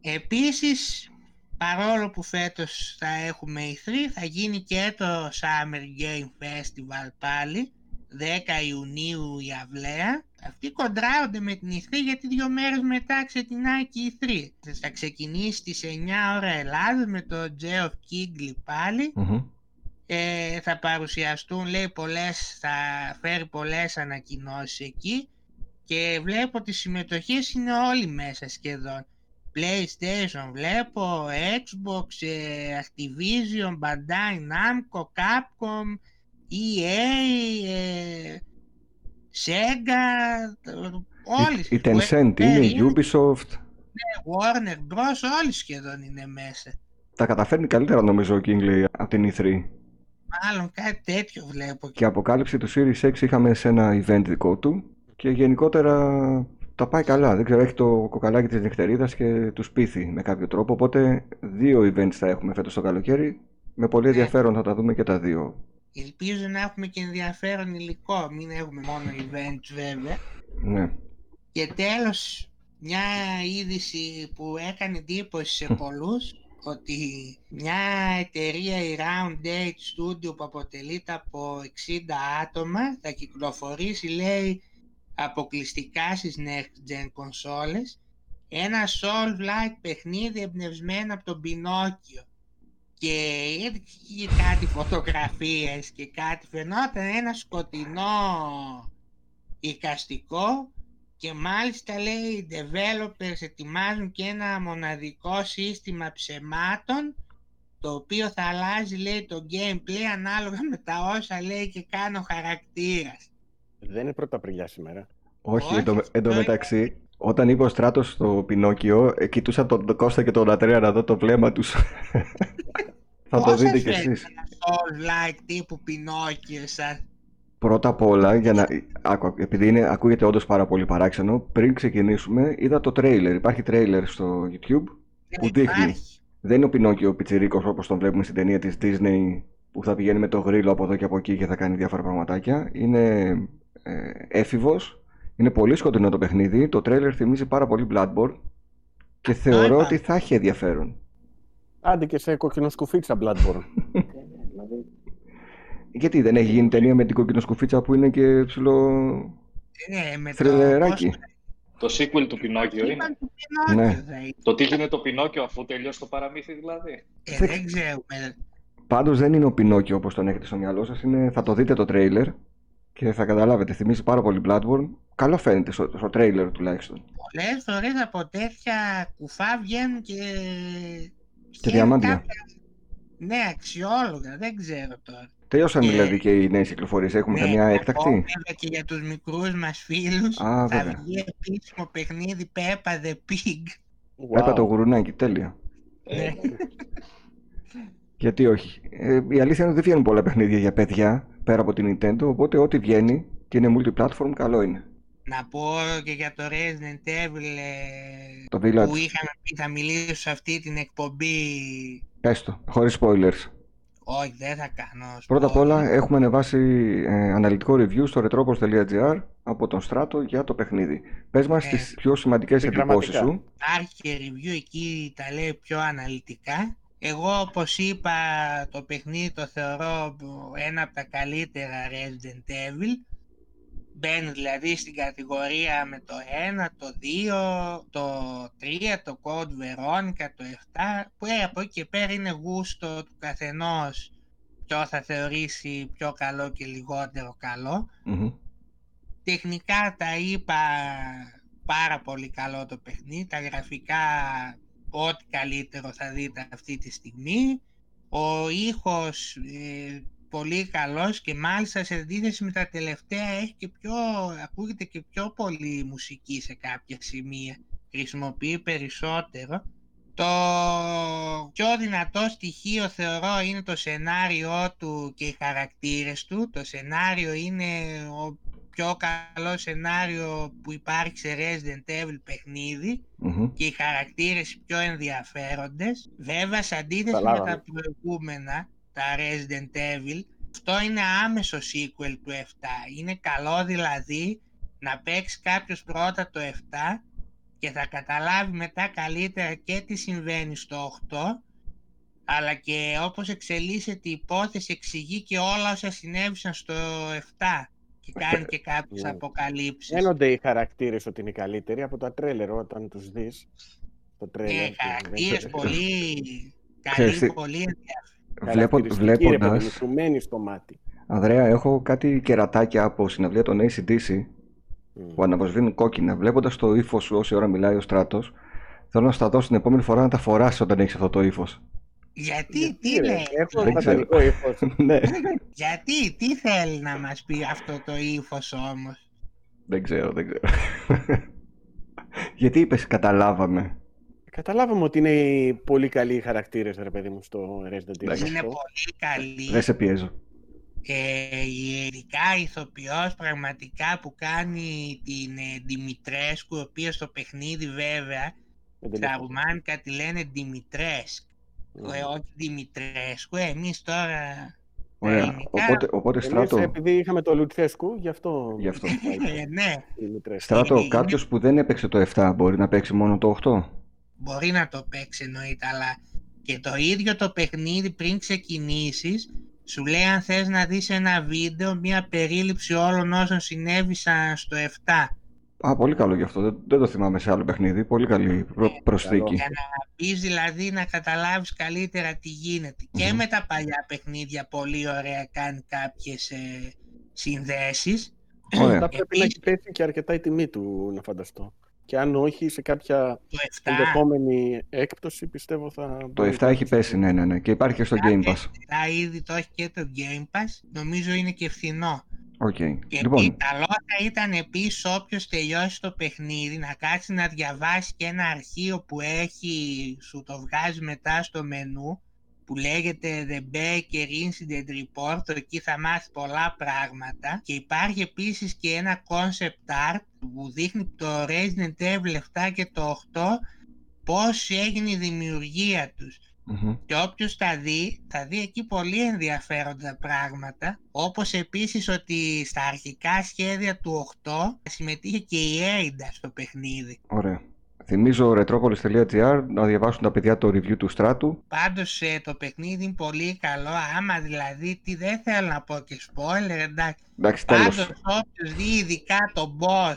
Επίσης, παρόλο που φέτος θα έχουμε E3, θα γίνει και το Summer Game Festival πάλι, 10 Ιουνίου η αυλαία. Αυτοί κοντράρονται με την E3 γιατί δύο μέρες μετά ξεκινάει και η E3. Θα ξεκινήσει στις 9 ώρα Ελλάδα με το Geoff Keighley πάλι. Μμμ. Ε, θα παρουσιαστούν, λέει, πολλές, θα φέρει πολλές ανακοινώσεις εκεί και βλέπω ότι οι συμμετοχές είναι όλοι μέσα σχεδόν. PlayStation βλέπω, Xbox, ε, Activision, Bandai Namco, Capcom, EA, ε, Sega, το- όλοι. Η, η Tencent είναι, η Ubisoft. Warner Bros, όλοι σχεδόν είναι μέσα. Τα καταφέρνει καλύτερα νομίζω ο Kingsley από την E3. Μάλλον κάτι τέτοιο βλέπω. Και αποκάλυψη του Series X είχαμε σε ένα event δικό του και γενικότερα τα πάει καλά. Δεν ξέρω, έχει το κοκαλάκι της νυχτερίδας και του σπίθη με κάποιο τρόπο. Οπότε δύο events θα έχουμε φέτος το καλοκαίρι. Με πολύ ενδιαφέρον θα τα δούμε και τα δύο. Ελπίζω να έχουμε και ενδιαφέρον υλικό, μην έχουμε μόνο events βέβαια. Ναι. Και τέλος, μια είδηση που έκανε εντύπωση σε πολλούς, ότι μια εταιρεία, η Round 8 Studio που αποτελείται από 60 άτομα, θα κυκλοφορήσει, λέει, αποκλειστικά στις Next Gen κονσόλες, ένα Soul-like παιχνίδι εμπνευσμένο από τον Πινόκιο. Και είχε κάτι φωτογραφίες και κάτι φαινόταν ένα σκοτεινό εικαστικό και μάλιστα λέει οι developers ετοιμάζουν και ένα μοναδικό σύστημα ψεμάτων το οποίο θα αλλάζει λέει το gameplay ανάλογα με τα όσα λέει και κάνει ο χαρακτήρας. Δεν είναι πρώτα Απριλιά σήμερα. Όχι, Όχι, εν τω- εν τω αυτό μεταξύ, όταν είπε ο Στράτος στο Πινόκιο, ε, κοιτούσα τον Κώστα και τον Ατρέα να δω το βλέμμα τους. <laughs> θα το Πώς δείτε σας κι φαίνεται εσείς. Ένα Soul-like τύπου Πινόκιο σαν Πρώτα απ' όλα, για να... άκου, επειδή είναι, ακούγεται όντως πάρα πολύ παράξενο, πριν ξεκινήσουμε είδα το τρέιλερ. Υπάρχει τρέιλερ στο YouTube που δείχνει. υπάρχει. Δεν είναι ο Πινόκιο ο πιτσιρίκος όπως τον βλέπουμε στην ταινία της Disney που θα πηγαίνει με το γρίλο από εδώ και από εκεί και θα κάνει διάφορα πραγματάκια. Είναι ε, έφηβος, είναι πολύ σκοτεινό το παιχνίδι, το τρέιλερ θυμίζει πάρα πολύ Bloodborne και θεωρώ είπα. ότι θα έχει ενδιαφέρον. Άντε και σε κοκκινοσκουφίτσα Bloodborne. <laughs> Δηλαδή, Γιατί δεν έχει γίνει ταινία με την κοκκινοσκουφίτσα που είναι και ψηλό Ναι, με το θρελεράκι. πώς- Το sequel του Πινόκιο είναι. Είπαν του Πινόκιο Ναι. θα είναι. Το τι είναι το Πινόκιο αφού τελειώσει το παραμύθι δηλαδή. Ε, δεν ξέρουμε. Πάντως δεν είναι ο Πινόκιο όπως τον έχετε στο μυαλό σας, είναι, θα το δείτε το τρέιλερ και θα καταλάβετε, θυμίζει πάρα πολύ Bloodborne. Καλό φαίνεται στο, στο τρέιλερ τουλάχιστον. Πολλές φορές από τέτοια κουφά βγαίνουν και... Και διαμάντια. κάποια Ναι, αξιόλογα, δεν ξέρω τώρα. Τελειώσαν Και- δηλαδή και οι νέες κυκλοφορίες. Έχουμε Ναι, καμιά να πω έκτακτη. βέβαια και για τους μικρούς μας φίλους Α, θα βέβαια. βγει επίσημο παιχνίδι Peppa the Pig. Έπα το Wow. γουρουνάκι, τέλεια. Ε, Ναι. ναι. Γιατί όχι. Ε, η αλήθεια είναι ότι δεν βγαίνουν πολλά παιχνίδια για παιδιά πέρα από την Nintendo. Οπότε ό,τι βγαίνει και είναι multiplatform, καλό είναι. Να πω και για το Resident Evil ε, Το που Village, είχαμε πει θα μιλήσω σε αυτή την εκπομπή. έστω, χωρίς spoilers. Όχι, δεν θα κάνω. Πρώτα απ' spoiler. όλα έχουμε ανεβάσει ε, αναλυτικό review στο retropos.gr από τον Στράτο για το παιχνίδι. Πες μας Ε, τις πιο σημαντικές επιγραμματικά. εντυπώσεις σου. Υπάρχει και review εκεί τα λέει πιο αναλυτικά. Εγώ όπως είπα το παιχνίδι το θεωρώ ένα από τα καλύτερα Resident Evil. Μπαίνει δηλαδή στην κατηγορία με το 1, το 2, το 3, το Code Veronica, το 7 που ε, από εκεί και πέρα είναι γούστο του καθενός ποιο θα θεωρήσει πιο καλό και λιγότερο καλό. Μμμ. Τεχνικά τα είπα πάρα πολύ καλό το παιχνίδι, τα γραφικά ό,τι καλύτερο θα δείτε αυτή τη στιγμή. Ο ήχος ε, πολύ καλός και μάλιστα σε αντίθεση με τα τελευταία έχει και πιο, ακούγεται και πιο πολύ μουσική σε κάποια σημεία. Χρησιμοποιεί περισσότερο. Το πιο δυνατό στοιχείο θεωρώ είναι το σενάριό του και οι χαρακτήρες του. Το σενάριο είναι ο πιο καλό σενάριο που υπάρχει σε Resident Evil παιχνίδι Μμμ. και οι χαρακτήρες οι πιο ενδιαφέροντες. Βέβαια, σε αντίθεση με Καταλάβαμε. τα προηγούμενα, τα Resident Evil, αυτό είναι άμεσο sequel του 7. Είναι καλό δηλαδή να παίξει κάποιος πρώτα το 7 και θα καταλάβει μετά καλύτερα και τι συμβαίνει στο 8 αλλά και όπως εξελίσσεται η υπόθεση εξηγεί και όλα όσα συνέβησαν στο 7 και κάνει και κάποιες Ναι. αποκαλύψεις. Φαίνονται οι χαρακτήρες ότι είναι οι καλύτεροι από τα τρέλερ όταν τους δεις. Το τρέλερ. Ναι, που- χαρακτήρες πολύ Ξέρεις <laughs> τι, καλοί, πολύ ενδιαφέρον. Βλέπω, χαρακτηριστικοί, ρε παιδί μου, βλέποντας, σου μένει στο μάτι. Ανδρέα, έχω κάτι κερατάκια από συναυλία των ACDC Μμ. που αναβοσβήνουν κόκκινα. Βλέποντας το ύφος σου όση ώρα μιλάει ο Στράτος, θέλω να στα δώσω την επόμενη φορά να τα φοράσει όταν έχεις αυτό το ύφος. Γιατί, τι ρε, λέει, Έχω Δεν ξέρω. σατανικό ύφος. <laughs> ναι, γιατί, τι θέλει να μας πει αυτό το ύφος όμως; δεν ξέρω, δεν ξέρω. <laughs> Γιατί είπες καταλάβαμε. Καταλάβαμε ότι είναι οι πολύ καλοί οι χαρακτήρες, ρε παιδί μου, στο Resident Evil. Εντάξει. Είναι αυτό. πολύ καλή. Δεν σε πιέζω. Ε, η ειδικά ηθοποιός πραγματικά που κάνει την ε, Δημητρέσκου, η οποία στο παιχνίδι βέβαια, Δεν την στα έχω. ρουμάνικα τη λένε Δημητρέσκ. Μμ. Ε, όχι Δημητρέσκου, εμείς τώρα Ωραία. ελληνικά, Οπότε, οπότε Εμείς, Στράτο, επειδή είχαμε το Λουτσέσκου, γι' αυτό... Γι' αυτό. ε, ναι, Δημητρές. Στράτο, Είναι- κάποιος που δεν έπαιξε το 7 μπορεί να παίξει μόνο το 8. Μπορεί να το παίξει εννοείται, αλλά και το ίδιο το παιχνίδι πριν ξεκινήσεις, σου λέει αν θες να δεις ένα βίντεο, μια περίληψη όλων όσων συνέβησαν στο 7. Α, πολύ καλό γι' αυτό. Δεν, δεν το θυμάμαι σε άλλο παιχνίδι. Πολύ καλή προ- προσθήκη. Για να πεις δηλαδή να καταλάβεις καλύτερα τι γίνεται. Και Μμμ. με τα παλιά παιχνίδια πολύ ωραία κάνει κάποιες ε, συνδέσεις. Ωραία. Θα πρέπει να Επίσης- έχει πέσει και αρκετά η τιμή του, να φανταστώ. Και αν όχι, σε κάποια Το 7 ενδεχόμενη έκπτωση, πιστεύω θα... Το μπορεί 7 να έχει πέσει, ναι, ναι, ναι. Και υπάρχει και στο Game Pass. τα ήδη το έχει και το Game Pass. Νομίζω είναι και φθηνό. Οκ. Και Λοιπόν, καλό θα ήταν επίσης όποιος τελειώσει το παιχνίδι να κάτσει να διαβάσει και ένα αρχείο που έχει, σου το βγάζει μετά στο μενού που λέγεται The Baker Incident Report, εκεί θα μάθεις πολλά πράγματα και υπάρχει επίσης και ένα concept art που δείχνει το Resident Evil 7 και το 8 πώς έγινε η δημιουργία τους. μμμ. Και όποιος τα δει, θα δει εκεί πολύ ενδιαφέροντα πράγματα, όπως επίσης ότι στα αρχικά σχέδια του 8 συμμετείχε και η Έιντα στο παιχνίδι. ωραία. Θυμίζω retropolis.gr να διαβάσουν τα παιδιά το review του Στράτου. Πάντως ε, το παιχνίδι είναι πολύ καλό, άμα δηλαδή, τι δεν θέλω να πω και spoiler, εντάξει. Εντάξει, τέλος. Πάντως όποιος δει ειδικά τον boss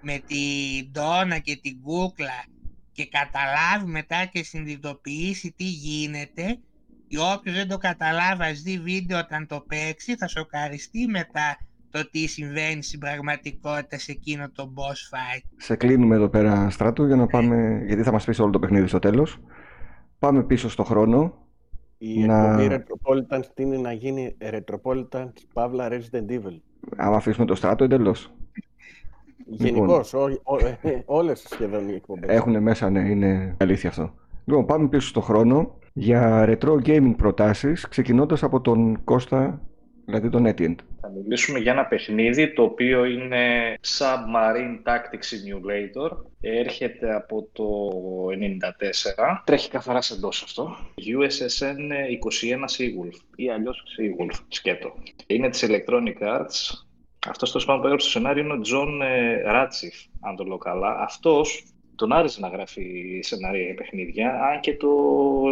με την Ντόνα και την κούκλα και καταλάβει μετά και συνειδητοποιήσει τι γίνεται ή όποιος δεν το καταλάβει ας δει βίντεο όταν το παίξει θα σοκαριστεί μετά το τι συμβαίνει στην πραγματικότητα σε εκείνο το boss fight. Σε κλείνουμε εδώ πέρα, Στράτου, για να πάμε. Γιατί θα μας πεις όλο το παιχνίδι στο τέλος. Πάμε πίσω στο χρόνο. Η Να- εκπομπή Retropolitan είναι να γίνει Retropolitan Παύλα Resident Evil. Άμα αφήσουμε το στράτο εντελώς. Γενικώς, όλες σχεδόν οι εκπομπές. Έχουν μέσα, ναι, είναι αλήθεια αυτό. Λοιπόν, πάμε πίσω στο χρόνο για retro gaming προτάσεις, ξεκινώντας από τον Κώστα, δηλαδή τον Etienne. Θα μιλήσουμε για ένα παιχνίδι το οποίο είναι Submarine Tactics Simulator. Έρχεται από το 94. Τρέχει καθαρά σε DOS αυτό. USSN 21 Seawolf ή αλλιώς Seawolf, σκέτο. Είναι της Electronic Arts. Αυτός το σπάνιο που έγραψε στο σενάριο είναι ο John ε, Ratsif, αν το λέω καλά. Αυτός τον άρεσε να γράφει σενάρια για παιχνίδια, αν και το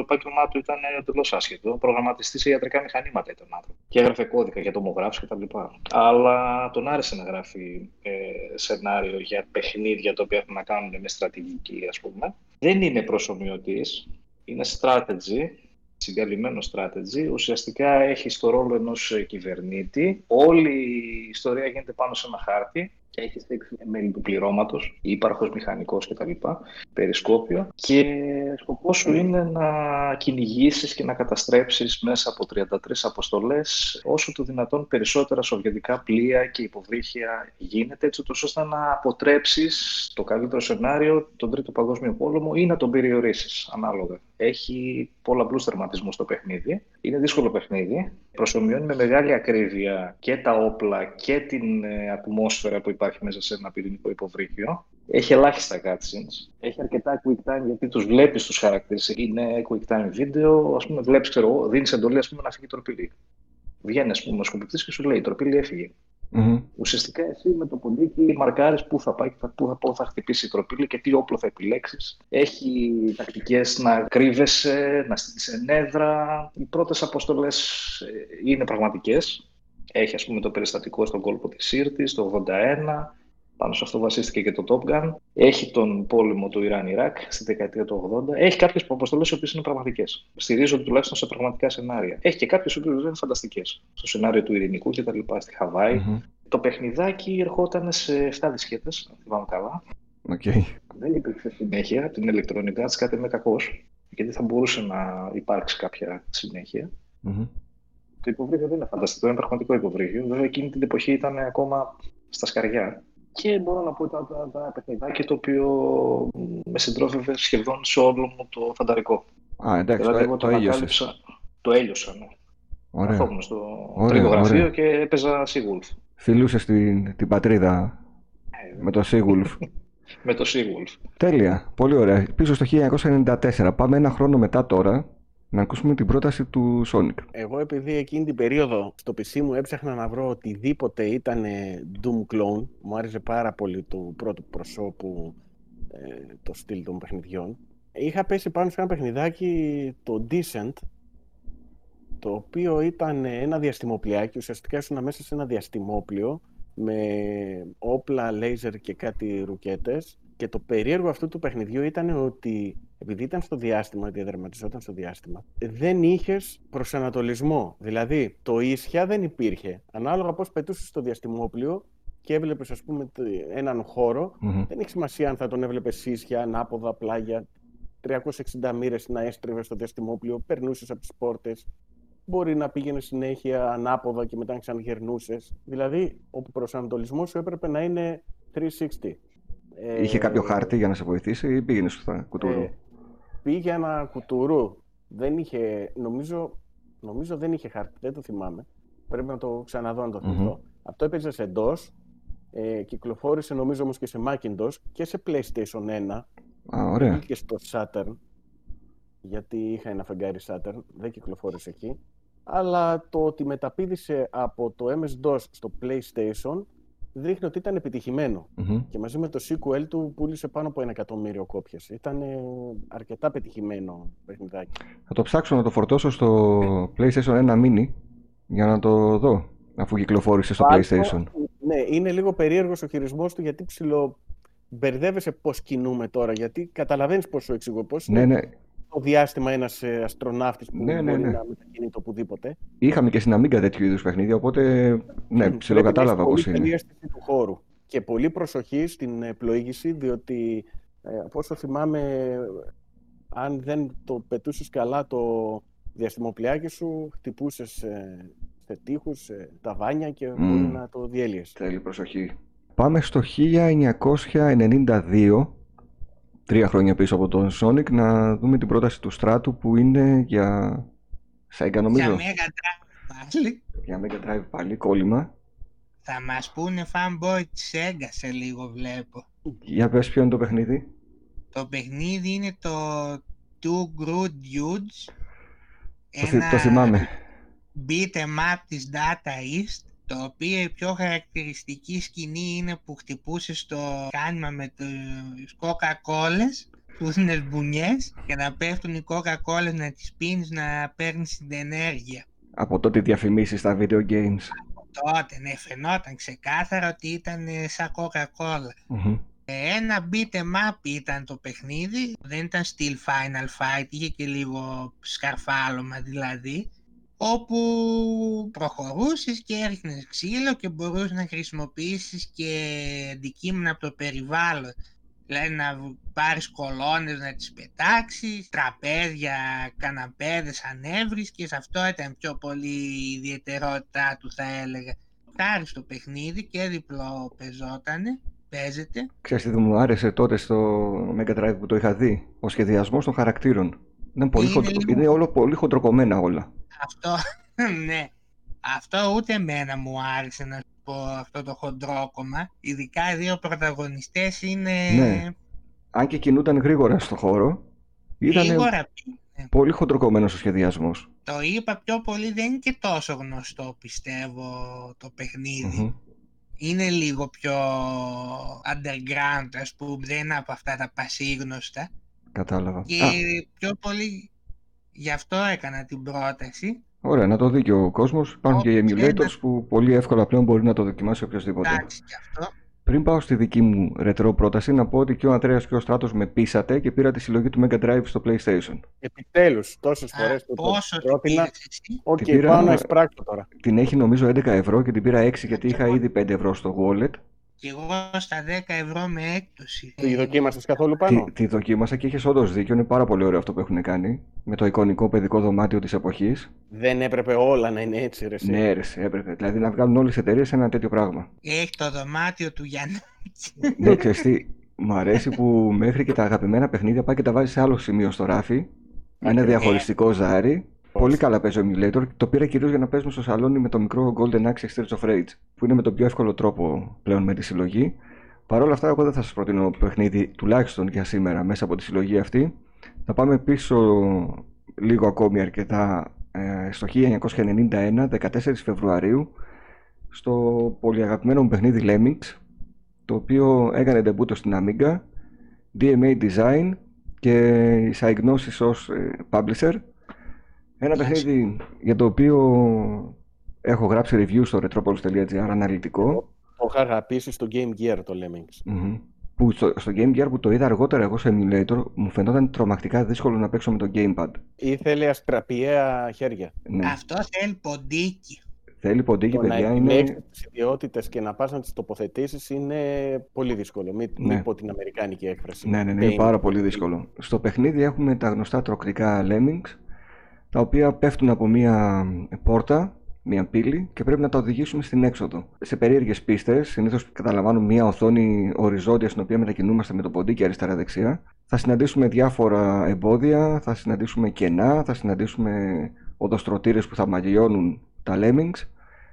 επάγγελμά του ήταν εντελώς άσχετο. Προγραμματιστής σε ιατρικά μηχανήματα ήταν άνθρωπος. Και έγραφε κώδικα για τομογράφου κτλ. Αλλά τον άρεσε να γράφει ε, σενάριο για παιχνίδια τα οποία έχουν να κάνουν με στρατηγική, ας πούμε. Δεν είναι προσωμιωτής, είναι strategy, συγκαλυμμένο strategy. Ουσιαστικά έχει στο ρόλο ενός ε, κυβερνήτη. Όλη η ιστορία γίνεται πάνω σε ένα χάρτη και έχει στήξει μέλη του πληρώματος, ύπαρχος μηχανικός κτλ. Περισκόπιο. Και σκοπός σου είναι να κυνηγήσεις και να καταστρέψεις μέσα από 33 αποστολές όσο το δυνατόν περισσότερα σοβιετικά πλοία και υποβρύχια γίνεται, έτσι ώστε να αποτρέψεις το καλύτερο σενάριο, τον Τρίτο Παγκόσμιο Πόλεμο ή να τον περιορίσεις ανάλογα. Έχει πολλαπλούς τερματισμούς στο παιχνίδι. Είναι δύσκολο παιχνίδι. Προσωμιώνει με μεγάλη ακρίβεια και τα όπλα και την ε, ατμόσφαιρα που υπάρχει μέσα σε ένα πυρηνικό υποβρύχιο. Έχει ελάχιστα cutscenes. Έχει αρκετά quick time γιατί τους βλέπεις τους χαρακτήρες. Είναι quick time βίντεο. Α πούμε, βλέπεις, ξέρω εγώ, δίνεις εντολή ας πούμε, να φύγει η τροπήλη. Βγαίνει, ας πούμε, ο σκοπευτή και σου λέει: Η τροπήλη έφυγε. Μμμ. Ουσιαστικά εσύ με το ποντίκι μαρκάρεις πού θα πάει και θα- πού θα, πού θα χτυπήσει η τροπήλη και τι όπλο θα επιλέξεις. Έχει τακτικές να κρύβεσαι, να στείλεις ενέδρα. Οι πρώτες αποστολές ε, είναι πραγματικές. Έχει ας πούμε το περιστατικό στον κόλπο της Σύρτης το 81. Πάνω σε αυτό βασίστηκε και το Top Gun. Έχει τον πόλεμο του Ιράν-Ιράκ στη δεκαετία του 80. Έχει κάποιες αποστολές οι οποίες είναι πραγματικές. Στηρίζονται τουλάχιστον σε πραγματικά σενάρια. Έχει και κάποιες οι οποίες είναι φανταστικές. Στο σενάριο του Ειρηνικού κτλ. Στη Χαβάη. Μμμ. Το παιχνιδάκι ερχόταν σε 7 δισκέτες, αν θυμάμαι καλά. Οκ. Δεν υπήρξε συνέχεια από την Electronic Arts κατ' εμέ κακώς, γιατί θα μπορούσε να υπάρξει κάποια συνέχεια. Μμμ. Το υποβρύχιο δεν είναι φανταστικό, είναι πραγματικό υποβρύχιο. Βέβαια εκείνη την εποχή ήταν ακόμα στα σκαριά. Και μπορώ να πω ήταν τα, τα παιχνιδάκια το οποίο μ, με συντρόφευε σχεδόν σε όλο μου το φανταρικό. Α, εντάξει, δηλαδή, το, εγώ το το έλιωσες. ανακάλυψα, το έλειωσα, ναι. Ωραία. Καθόμουν στο Ωραία, τρίτο γραφείο ωραία. και έπαιζα Seawolf. Φιλούσες την, την πατρίδα Ε, με το Seawolf. <laughs> με το Seawolf. Τέλεια. Πολύ ωραία. Πίσω στο 1994. Πάμε ένα χρόνο μετά τώρα να ακούσουμε την πρόταση του Sonic. Εγώ επειδή εκείνη την περίοδο στο PC μου έψαχνα να βρω οτιδήποτε ήταν Doom Clone, μου άρεσε πάρα πολύ του πρώτου προσώπου ε, το στυλ των παιχνιδιών. Είχα πέσει πάνω σε ένα παιχνιδάκι, το Decent, το οποίο ήταν ένα διαστημοπλιάκι, ουσιαστικά ήσουν μέσα σε ένα διαστημόπλιο με όπλα, λέιζερ και κάτι ρουκέτες και το περίεργο αυτού του παιχνιδιού ήταν ότι επειδή ήταν στο διάστημα, διαδραματιζόταν στο διάστημα, δεν είχες προσανατολισμό. Δηλαδή, το ίσια δεν υπήρχε. Ανάλογα πώς πετούσες στο διαστημόπλιο και έβλεπες, ας πούμε, τε- έναν χώρο, Μμμ. δεν έχει σημασία αν θα τον έβλεπες ίσια, ανάποδα, πλάγια, 360 μοίρες να έστριβε στο διαστημόπλιο, περνούσες από τις πόρτες. Μπορεί να πήγαινε συνέχεια ανάποδα και μετά ξαναγερνούσε. Δηλαδή, ο προσανατολισμός σου έπρεπε να είναι 360. Είχε Ε, κάποιο χάρτη για να σε βοηθήσει ή πήγαινε στο κουτούρου; ε, πήγε ένα κουτουρού. Δεν είχε, νομίζω, νομίζω δεν είχε χάρτη, δεν το θυμάμαι. Πρέπει να το ξαναδώ να το θυμηθώ. Μμμ. Αυτό έπαιζε σε DOS, ε, κυκλοφόρησε νομίζω όμως και σε Macintosh και σε PlayStation 1 Α, ωραία. και στο Saturn, γιατί είχα ένα φεγγάρι Saturn, δεν κυκλοφόρησε εκεί. Αλλά το ότι μεταπήδησε από το MS-DOS στο PlayStation δείχνει ότι ήταν επιτυχημένο. Μμμ. Και μαζί με το sequel του πούλησε πάνω από ένα εκατομμύριο κόπιες. Ήταν ε, αρκετά πετυχημένο παιχνιδάκι. Θα το ψάξω να το φορτώσω στο PlayStation 1 Mini για να το δω αφού κυκλοφόρησε στο Πάλι, PlayStation. Ναι, είναι λίγο περίεργος ο χειρισμός του γιατί ψηλο μπερδεύεσαι πώς κινούμε τώρα. Γιατί καταλαβαίνεις πώς σου εξηγώ. Πώς Ναι, είναι ναι. Το διάστημα ένας ε, αστροναύτης που Ναι, ναι, μπορεί ναι. να μετακινείται οπουδήποτε. Είχαμε και στην Amiga τέτοιου είδους παιχνίδια, οπότε ναι, Πρέπει ψιλοκατάλαβα να πώ έχεις πολύ είναι. καλή αίσθηση του χώρου. Και πολύ προσοχή στην ε, πλοήγηση, διότι ε, από όσο θυμάμαι, αν δεν το πετούσες καλά το, διαστημοπλιάκι σου, χτυπούσες σε τείχους, σε ταβάνια και mm. μπορεί να το διέλυες. Θέλει προσοχή. Πάμε στο 1992, τρία χρόνια πίσω από τον Sonic, να δούμε την πρόταση του Στράτου που είναι για Sega νομίζω. Για Mega Drive πάλι. Για Mega Drive πάλι, κόλλημα. Θα μας πούνε fanboy της Sega σε λίγο βλέπω. Για πες ποιο είναι το παιχνίδι. Το παιχνίδι είναι το Two Good Dudes. Το, το θυμάμαι. Beat em up της Data East το οποίο η πιο χαρακτηριστική σκηνή είναι που χτυπούσε στο κάνημα με τις κόκα-κόλες που είναι μπουνιές και να πέφτουν οι κόκα-κόλες να τις πίνεις να παίρνεις την ενέργεια. Από τότε διαφημίσεις στα video games. Από τότε, ναι, φαινόταν ξεκάθαρα ότι ήταν σαν κόκα-κόλα. Ένα beat em up ήταν το παιχνίδι, δεν ήταν still Final Fight, είχε και λίγο σκαρφάλωμα δηλαδή όπου προχωρούσες και έριχνες ξύλο και μπορούσες να χρησιμοποιήσεις και αντικείμενα από το περιβάλλον. Δηλαδή να πάρεις κολόνες να τις πετάξεις, τραπέζια, καναπέδες ανέβρεις και σε αυτό ήταν πιο πολύ η ιδιαιτερότητά του θα έλεγα. Χάρη στο παιχνίδι και διπλό πεζότανε, παίζεται. Ξέρεις τι μου άρεσε τότε στο Mega Drive που το είχα δει, ο σχεδιασμός των χαρακτήρων. Είναι, πολύ είναι, χοντρο... είναι όλο πολύ χοντροκομμένα όλα. Αυτό, <laughs> ναι. Αυτό ούτε εμένα μου άρεσε να σου πω αυτό το χοντρόκομα. Ειδικά οι δύο πρωταγωνιστές είναι... Ναι. Αν και κινούνταν γρήγορα στο χώρο, ήταν γρήγορα, ναι. πολύ χοντροκομμένος ο σχεδιασμός. Το είπα πιο πολύ, δεν είναι και τόσο γνωστό πιστεύω το παιχνιδι Είναι λίγο πιο underground, ας πούμε, δεν είναι από αυτά τα πασίγνωστα. Κατάλαβα. Και πιο πολύ Γι' αυτό έκανα την πρόταση. Ωραία, να το δει και ο κόσμος. Υπάρχουν και οι emulators που πολύ εύκολα πλέον μπορεί να το δοκιμάσει οποιοδήποτε. Εντάξει, και αυτό. Πριν πάω στη δική μου ρετρό πρόταση, να πω ότι και ο Αντρέα και ο Στράτος με πείσατε και πήρα τη συλλογή του Mega Drive στο PlayStation. Επιτέλους, τόσες φορές το πόσο πρότεινα. Οκ, okay, πάω να εισπράξω τώρα. Την έχει νομίζω 11 ευρώ και την πήρα 6 γιατί είχα ήδη 5 ευρώ στο wallet. Και εγώ στα 10 ευρώ με έκπτωση. Τη δοκίμασες καθόλου πάνω; Τη, τη δοκίμασα και είχες όντως δίκιο. Είναι πάρα πολύ ωραίο αυτό που έχουν κάνει. Με το εικονικό παιδικό δωμάτιο της εποχής. Δεν έπρεπε όλα να είναι έτσι, ρε. Ναι, ρε, έπρεπε. Δηλαδή να βγάλουν όλες τις εταιρείες ένα τέτοιο πράγμα. Έχει το δωμάτιο του Γιάννη. ναι, ξέρει τι. Μου αρέσει που μέχρι και τα αγαπημένα παιχνίδια πάει και τα βάζει σε άλλο σημείο στο ράφι. Είναι διαχωριστικό ζάρι Πολύ καλά παίζω emulator. Το πήρα κυρίως για να παίζουμε στο σαλόνι με το μικρό Golden Axe Streets of Rage, που είναι με τον πιο εύκολο τρόπο πλέον με τη συλλογή. Παρ' όλα αυτά, εγώ δεν θα σας προτείνω παιχνίδι τουλάχιστον για σήμερα μέσα από τη συλλογή αυτή. Θα πάμε πίσω λίγο ακόμη αρκετά ε, στο 1991, 14 Φεβρουαρίου, στο πολύ αγαπημένο μου παιχνίδι Lemmings, το οποίο έκανε ντεμπούτο στην Amiga, DMA Design και η Psygnosis ως ε, publisher ένα παιχνίδι για το οποίο έχω γράψει review στο retropolis.gr αναλυτικό. Το είχα αγαπήσει στο Game Gear το Lemmings. Mm-hmm. Που στο, στο Game Gear που το είδα αργότερα εγώ σε emulator μου φαινόταν τρομακτικά δύσκολο να παίξω με το gamepad. Ήθελε αστραπιαία χέρια. Ναι. Αυτό θέλει ποντίκι. Θέλει ποντίκι, το παιδιά. Να είναι... τι ιδιότητες και να πας να τις τοποθετήσεις είναι πολύ δύσκολο. Μην, ναι. πω την αμερικάνικη έκφραση. Ναι, ναι, ναι, είναι πάρα πολύ δύσκολο. Στο παιχνίδι έχουμε τα γνωστά τροκτικά Lemmings τα οποία πέφτουν από μία πόρτα, μία πύλη και πρέπει να τα οδηγήσουμε στην έξοδο. Σε περίεργες πίστες, συνήθως καταλαμβάνουν μία οθόνη οριζόντια στην οποία μετακινούμαστε με το ποντίκι αριστερά-δεξιά. Θα συναντήσουμε διάφορα εμπόδια, θα συναντήσουμε κενά, θα συναντήσουμε οδοστρωτήρες που θα μαγειώνουν τα lemmings.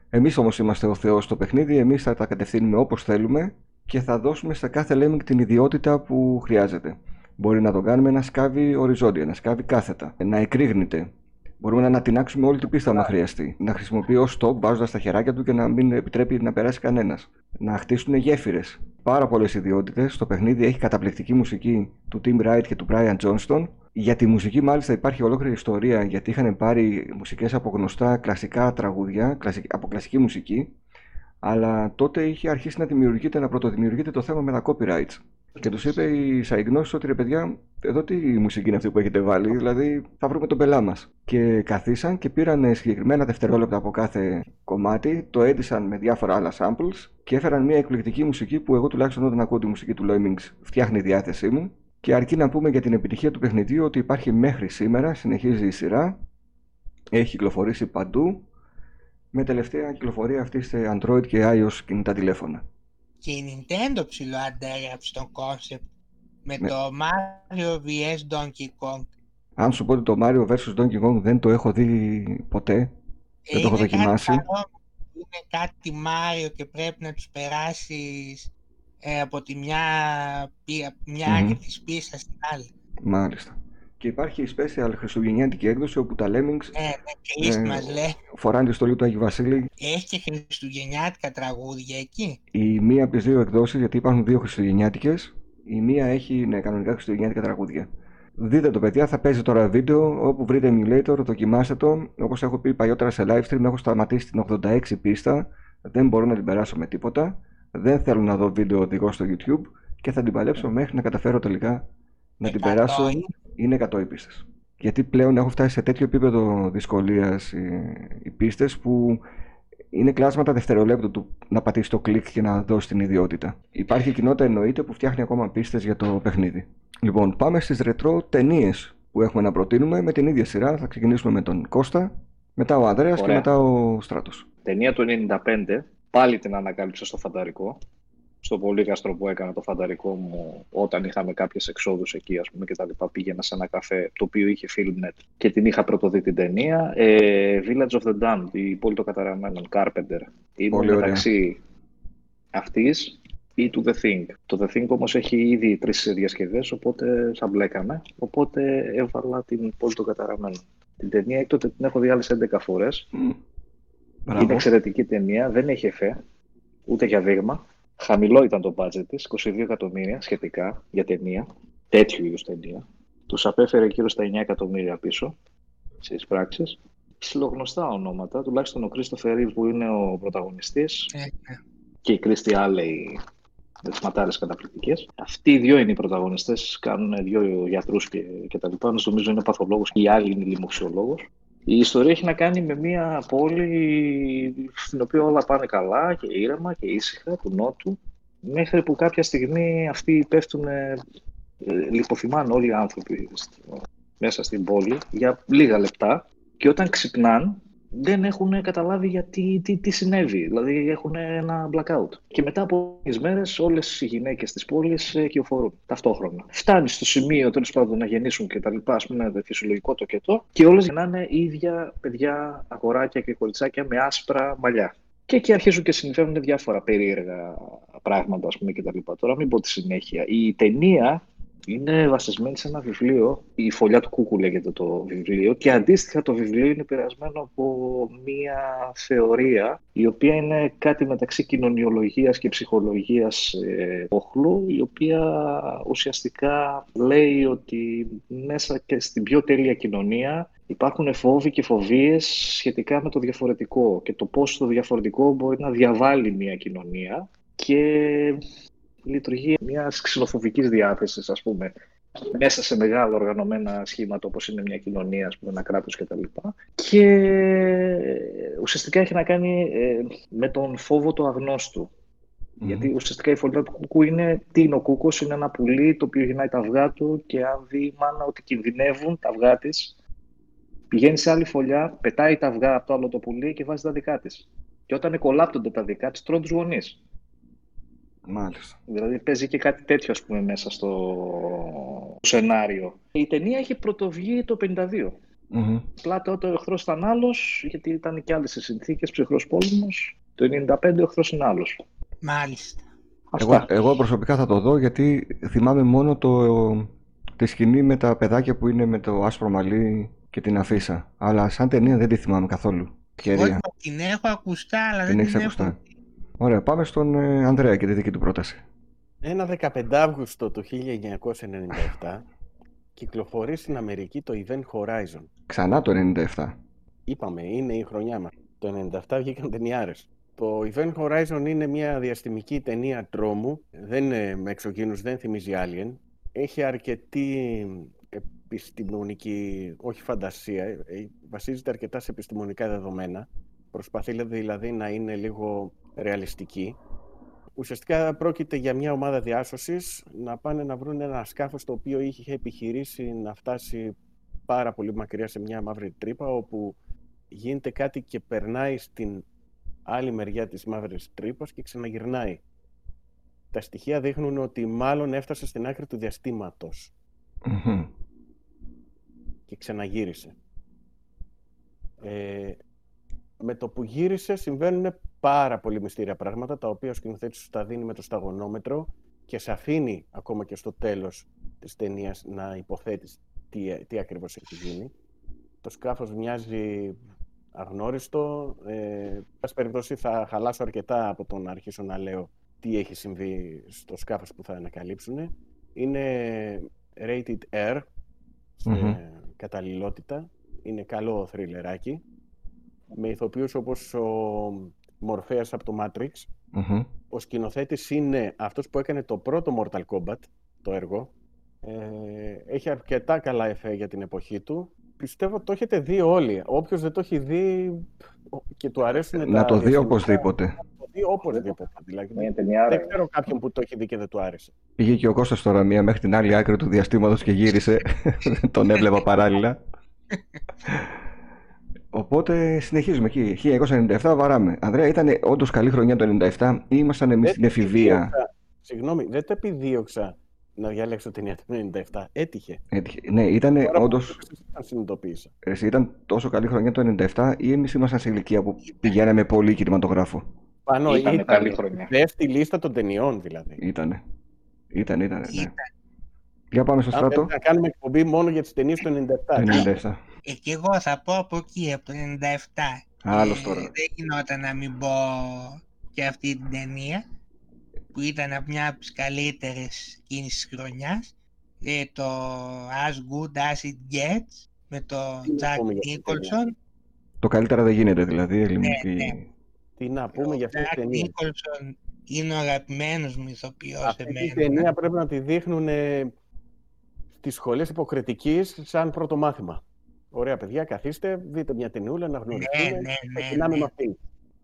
Εμείς όμως είμαστε ο Θεός στο παιχνίδι, εμείς θα τα κατευθύνουμε όπως θέλουμε και θα δώσουμε σε κάθε lemming την ιδιότητα που χρειάζεται. Μπορεί να το κάνουμε να σκάβει οριζόντια, να σκάβει κάθετα, να εκρήγνεται, Μπορούμε να ανατινάξουμε όλη την πίστα, αν χρειαστεί. Να χρησιμοποιεί ως stop, βάζοντας τα χεράκια του και να μην επιτρέπει να περάσει κανένας. Να χτίσουν γέφυρες. Πάρα πολλές ιδιότητες. Το παιχνίδι έχει καταπληκτική μουσική του Tim Wright και του Brian Johnston. Για τη μουσική, μάλιστα, υπάρχει ολόκληρη ιστορία γιατί είχαν πάρει μουσικές από γνωστά κλασικά τραγούδια, από κλασική μουσική. Αλλά τότε είχε αρχίσει να δημιουργείται, να πρωτοδημιουργείται το θέμα με τα copyrights. Και τους είπε η Σαϊγνώση ότι ρε παιδιά, εδώ τι μουσική είναι αυτή που έχετε βάλει, δηλαδή θα βρούμε τον πελά μας. Και καθίσαν και πήραν συγκεκριμένα δευτερόλεπτα από κάθε κομμάτι, το έντυσαν με διάφορα άλλα samples και έφεραν μια εκπληκτική μουσική που εγώ τουλάχιστον όταν ακούω τη μουσική του Lemmings φτιάχνει η διάθεσή μου. Και αρκεί να πούμε για την επιτυχία του παιχνιδιού ότι υπάρχει μέχρι σήμερα, συνεχίζει η σειρά Έχει κυκλοφορήσει παντού με τελευταία κυκλοφορία αυτή σε Android και iOS κινητά τηλέφωνα. Και η Nintendo ψηλό αντέγραψε τον concept με Ναι. το Mario vs Donkey Kong. Αν σου πω ότι το Mario vs Donkey Kong δεν το έχω δει ποτέ, Δεν το έχω Είναι κάτι δοκιμάσει. παρόμοιο. Είναι κάτι Mario και πρέπει να τους περάσεις ε, από τη μια, πι- μια Μμμ. άκρη της πίστας στην άλλη. μάλιστα. Και υπάρχει η special χριστουγεννιάτικη έκδοση όπου τα Lemmings Ναι, ναι, Christmas Ε, λέει. φοράνε τη στολή του Άγιου Βασίλη. Έχεις και χριστουγεννιάτικα τραγούδια εκεί. Η μία από τις δύο εκδόσεις, γιατί υπάρχουν δύο χριστουγεννιάτικες, η μία έχει ναι, κανονικά χριστουγεννιάτικα τραγούδια. Δείτε το παιδιά, θα παίζει τώρα βίντεο όπου βρείτε emulator, δοκιμάστε το. Όπως έχω πει παλιότερα σε live stream, έχω σταματήσει την 86 πίστα. Δεν μπορώ να την περάσω με τίποτα. Δεν θέλω να δω βίντεο οδηγό στο YouTube και θα την παλέψω μέχρι να καταφέρω τελικά να την 100 περάσω. Είναι. Είναι 100 οι πίστες. Γιατί πλέον έχω φτάσει σε τέτοιο επίπεδο δυσκολίας οι, οι πίστες που είναι κλάσματα δευτερολέπτου του να πατήσει το κλικ και να δώσει την ιδιότητα. Υπάρχει κοινότητα εννοείται που φτιάχνει ακόμα πίστες για το παιχνίδι. Λοιπόν, πάμε στις ρετρό ταινίες που έχουμε να προτείνουμε με την ίδια σειρά. Θα ξεκινήσουμε με τον Κώστα, μετά ο Ανδρέας και Ωραία. μετά ο Στράτος. Ταινία του 95, πάλι την ανακάλυψα στο φανταρικό. Στο πολύ γαστρό που έκανα το φανταρικό μου όταν είχαμε κάποιες εξόδους εκεί ας πούμε και τα λοιπά πήγαινα σε ένα καφέ το οποίο είχε Filmnet και την είχα πρωτοδεί την ταινία ε, Village of the Damned, η πόλη των καταραμένων, Carpenter ήμουν Πολύ ωραία. μεταξύ αυτής ή του The Thing το The Thing όμως έχει ήδη τρεις διασκευές οπότε θα μπλέκαμε οπότε έβαλα την πόλη των καταραμένων την ταινία έκτοτε την έχω δει άλλες 11 φορές Μμ. είναι Μπράβο. εξαιρετική ταινία, δεν έχει εφέ, ούτε για δείγμα. Χαμηλό ήταν το budget της, 22 εκατομμύρια σχετικά για ταινία, τέτοιου είδους ταινία. Τους απέφερε γύρω στα 9 εκατομμύρια πίσω στις πράξεις. Ψιλογνωστά ονόματα, τουλάχιστον ο Κρίστοφερ Ρίβ που είναι ο πρωταγωνιστής Ε, ναι. και η Κρίστη Άλεϊ με τις ματάρες καταπληκτικές. Αυτοί οι δύο είναι οι πρωταγωνιστές, κάνουν δύο γιατρούς και, και τα λοιπά. Ένας νομίζω είναι παθολόγος και η άλλη είναι λοιμοξιολόγος. Η ιστορία έχει να κάνει με μια πόλη στην οποία όλα πάνε καλά και ήρεμα και ήσυχα του Νότου μέχρι που κάποια στιγμή αυτοί πέφτουν, ε, λιποθυμάνε όλοι οι άνθρωποι στο- μέσα στην πόλη για λίγα λεπτά και όταν ξυπνάν δεν έχουν καταλάβει γιατί, τι, τι συνέβη. Δηλαδή έχουν ένα blackout. Και μετά από λίγες μέρες όλες οι γυναίκες της πόλης κυοφορούν ταυτόχρονα. Φτάνει στο σημείο τέλος πάντων να γεννήσουν και τα λοιπά, ας πούμε, το φυσιολογικό το και το, και όλες γεννάνε ίδια παιδιά, αγοράκια και κοριτσάκια με άσπρα μαλλιά. Και εκεί αρχίζουν και συνηθίζουν διάφορα περίεργα πράγματα, ας πούμε, και τα λοιπά. Τώρα μην πω τη συνέχεια. Η ταινία είναι βασισμένη σε ένα βιβλίο, η Φωλιά του Κούκου λέγεται το βιβλίο. Και αντίστοιχα το βιβλίο είναι επηρεασμένο από μία θεωρία η οποία είναι κάτι μεταξύ κοινωνιολογίας και ψυχολογίας ε, όχλου η οποία ουσιαστικά λέει ότι μέσα και στην πιο τέλεια κοινωνία υπάρχουν φόβοι και φοβίες σχετικά με το διαφορετικό και το πώς το διαφορετικό μπορεί να διαβάλει μια κοινωνία. Και λειτουργεί μιας ξυλοφοβικής διάθεσης, ας πούμε, μέσα σε μεγάλα οργανωμένα σχήματα όπως είναι μια κοινωνία, ας πούμε, ένα κράτος κτλ. Και ουσιαστικά έχει να κάνει ε, με τον φόβο του αγνώστου. Μμμ. Γιατί ουσιαστικά η φωλιά του κουκού είναι τι είναι ο κούκος, είναι ένα πουλί το οποίο γυρνάει τα αυγά του και αν δει η μάνα ότι κινδυνεύουν τα αυγά της, πηγαίνει σε άλλη φωλιά, πετάει τα αυγά από το άλλο το πουλί και βάζει τα δικά της. Και όταν κολλάπτονται τα δικά της, τρώνε τους γονείς. Μάλιστα. Δηλαδή παίζει και κάτι τέτοιο ας πούμε μέσα στο σενάριο. Η ταινία έχει πρωτοβγεί το 52. Μμμ. Απλά τότε ο εχθρός ήταν άλλος, γιατί ήταν και άλλες οι συνθήκες, ψυχρός πόλεμος. Το 95 ο εχθρός είναι άλλος. Μάλιστα. Εγώ, Αυτά. εγώ προσωπικά θα το δω γιατί θυμάμαι μόνο το, τη σκηνή με τα παιδάκια που είναι με το άσπρο μαλλί και την αφίσα. Αλλά σαν ταινία δεν τη θυμάμαι καθόλου. Όχι, Ευκαιρία. την έχω ακουστά, αλλά Την δεν έχεις την ακουστά. έχω. Ωραία, πάμε στον ε, Ανδρέα και τη δική του πρόταση. Ένα 15 Αύγουστο του 1997 κυκλοφορεί στην Αμερική το Event Horizon. Ξανά το 97. Είπαμε, είναι η χρονιά μας. Το 97 βγήκαν ταινιάρες. Το Event Horizon είναι μια διαστημική ταινία τρόμου. Δεν είναι με εξωγήινους, δεν θυμίζει Alien. Έχει αρκετή επιστημονική, όχι φαντασία, ε, βασίζεται αρκετά σε επιστημονικά δεδομένα. Προσπαθεί δηλαδή να είναι λίγο ρεαλιστική. Ουσιαστικά πρόκειται για μια ομάδα διάσωσης να πάνε να βρουν ένα σκάφος το οποίο είχε επιχειρήσει να φτάσει πάρα πολύ μακριά σε μια μαύρη τρύπα όπου γίνεται κάτι και περνάει στην άλλη μεριά της μαύρης τρύπας και ξαναγυρνάει. Τα στοιχεία δείχνουν ότι μάλλον έφτασε στην άκρη του διαστήματος Μμμ. και ξαναγύρισε. Ε, με το που γύρισε συμβαίνουν πάρα πολύ μυστήρια πράγματα, τα οποία ο σκηνοθέτης σου τα δίνει με το σταγονόμετρο και σε αφήνει ακόμα και στο τέλος της ταινίας να υποθέτεις τι, τι ακριβώς έχει γίνει. Το σκάφος μοιάζει αγνώριστο. Ε, εν πάση περιπτώσει θα χαλάσω αρκετά από το να αρχίσω να λέω τι έχει συμβεί στο σκάφος που θα ανακαλύψουν. Είναι rated R, σε Μμμ. καταλληλότητα. Είναι καλό θριλεράκι. Με ηθοποιούς όπως ο Μορφέας από το Matrix. Μμμ. Ο σκηνοθέτης είναι αυτός που έκανε το πρώτο Mortal Kombat, το έργο. Ε, έχει αρκετά καλά εφέ για την εποχή του. Πιστεύω ότι το έχετε δει όλοι. Όποιος δεν το έχει δει και του αρέσουν τα Να το δει διαφημιστικά, οπωσδήποτε. Να το δει οπωσδήποτε. Δηλαδή, Είναι ταινιάρα. δεν ξέρω κάποιον που το έχει δει και δεν του άρεσε. Πήγε και ο Κώστας τώρα μία μέχρι την άλλη άκρη του διαστήματος και γύρισε. <laughs> Τον έβλεπα παράλληλα. Οπότε συνεχίζουμε εκεί. 1997 βαράμε. Ανδρέα, ήταν όντως καλή χρονιά το 97 ή ήμασταν εμείς Δεν στην το εφηβεία. επιδίωξα- Συγγνώμη, δεν το επιδίωξα να διαλέξω ταινία του 97. Έτυχε. Έτυχε. Ναι, ήταν Τώρα που όντω. το είπες, τα συνειδητοποίησα. Εσύ ήταν τόσο καλή χρονιά το 97 ή εμείς ήμασταν σε ηλικία που πηγαίναμε πολύ κινηματογράφο; Πάνω Ήταν ήταν, καλή χρονιά. Δε στη λίστα των ταινιών δηλαδή. Ήτανε. Ήταν, ήταν. Ναι. Ήταν. Για πάμε στο Αν στρατό. θέλετε να κάνουμε εκπομπή μόνο για τις ταινίες του 97. Το 97. Ε, και εγώ θα πω από εκεί, από το 97. Άλλος Ε, τώρα. Δεν γινόταν να μην πω και αυτή την ταινία που ήταν από μια από τις καλύτερες εκείνης της χρονιάς. Ε, το As Good As It Gets με το Τι να Jack πούμε για αυτή την Nicholson. Το καλύτερα δεν γίνεται δηλαδή. ελληνική. ναι. Τι να πούμε για αυτή Ο την Jack ταινία. Nicholson είναι ο αγαπημένος μου ηθοποιός Αυτή την εμένα. ταινία πρέπει να τη δείχνουν ε, στις σχολές υποκριτικής σαν πρώτο μάθημα. Ωραία παιδιά, καθίστε, δείτε μια ταινιούλα, να γνωριστούμε. ναι, ναι, Ξεκινάμε ναι. με αυτήν.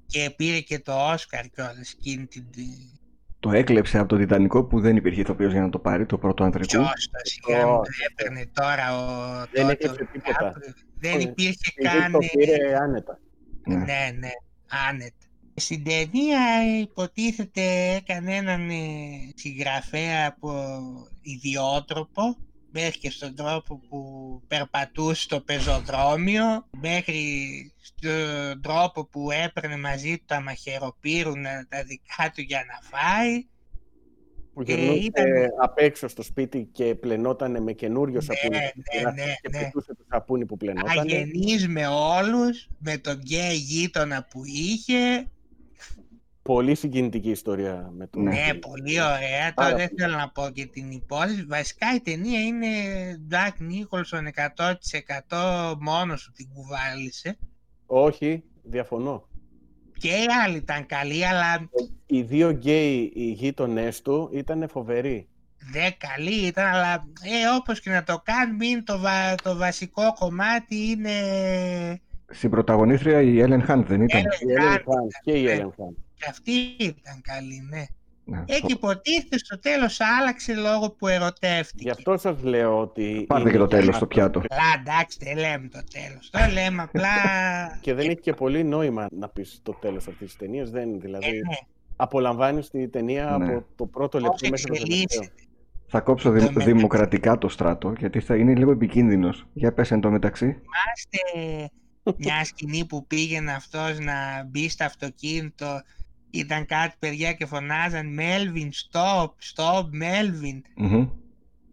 Και πήρε και το Όσκαρ κιόλας εκείνη την... Το έκλεψε από το Τιτανικό που δεν υπήρχε ηθοποιός για να το πάρει, το πρώτο ανδρικού. Ποιος το σιγά μου Ω, το έπαιρνε τώρα ο... Δεν τότε έκαψε ο τίποτα. Κάπρι. Δεν Όχι. υπήρχε Η Ζήκ καν... το ε, πήρε άνετα. Ναι. Ναι, ναι, άνετα. Στην ταινία υποτίθεται έκανε έναν ε, συγγραφέα από ιδιότροπο μέχρι και στον τρόπο που περπατούσε στο πεζοδρόμιο μέχρι στον τρόπο που έπαιρνε μαζί του τα μαχαιροπύρουνα τα δικά του για να φάει. Που Ε, γυρνούσε ήταν- απ' έξω στο σπίτι και πλενόταν με καινούριο σαπούνι. ναι, στη σειρά ναι, και ναι. πετούσε το σαπούνι που πλενόταν. Αγενής με όλους, με τον γκέι γείτονα που είχε. Πολύ συγκινητική ιστορία με το. Ναι. Ναι, πολύ ωραία. Πάρα Τώρα δεν πολύ. θέλω να πω και την υπόθεση. Βασικά η ταινία είναι Jack Nicholson 100% μόνος του την κουβάλισε. Όχι, διαφωνώ. Και οι άλλοι ήταν καλοί, αλλά Οι δύο γκέι οι γείτονές του ήταν φοβεροί. δεν καλοί ήταν. Αλλά ε, όπως και να το κάνουμε, είναι το, βα- το βασικό κομμάτι είναι... Στην πρωταγωνίστρια η Ellen Hunt δεν ήταν; Ellen Η Ellen Hunt, Hunt και η ναι. Ellen Hunt. Και αυτή ήταν καλή, ναι. Ναι. Εκεί υποτίθεται στο τέλος άλλαξε λόγω που ερωτεύτηκε. Γι' αυτό σας λέω ότι. Πάρτε είναι και το για τέλος να- στο πιάτο. Απλά εντάξει, δεν λέμε το τέλος. Το λέμε απλά... <laughs> Και δεν έχει και πολύ νόημα να πεις το τέλος αυτής της ταινίας. Δεν, Ε, δηλαδή, ναι, απολαμβάνεις τη ταινία Ναι. από το πρώτο πώς λεπτό μέχρι το τελευταίο. εξελίσσεται. Θα κόψω Το δη- μεταξύ. δημοκρατικά το στράτο γιατί θα είναι λίγο επικίνδυνος. Για πες εν τω μεταξύ. Θυμάστε μια σκηνή που πήγαινε αυτός να μπει στο αυτοκίνητο ήταν κάτι παιδιά και φωνάζαν Melvin, stop, stop, Melvin. Μμμ.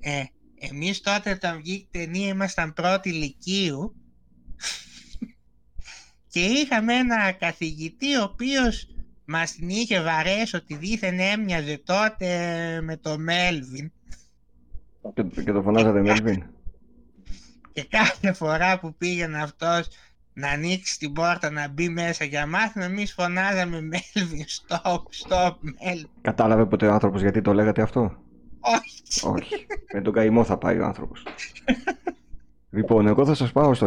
Ε, εμείς τότε όταν βγήκε η ταινία ήμασταν πρώτη ηλικίου και είχαμε ένα καθηγητή ο οποίος μας την είχε βαρέσει ότι δήθεν έμοιαζε τότε με το Melvin Και, και το φωνάζατε Μέλβιν. και κάθε φορά που πήγαινε αυτός να ανοίξει την πόρτα να μπει μέσα για μάθημα εμείς φωνάζαμε Melvin, stop, stop, Melvin. Κατάλαβε ποτέ ο άνθρωπος γιατί το λέγατε αυτό; Όχι. Όχι. Με τον καημό θα πάει ο άνθρωπος. λοιπόν, εγώ θα σας πάω στο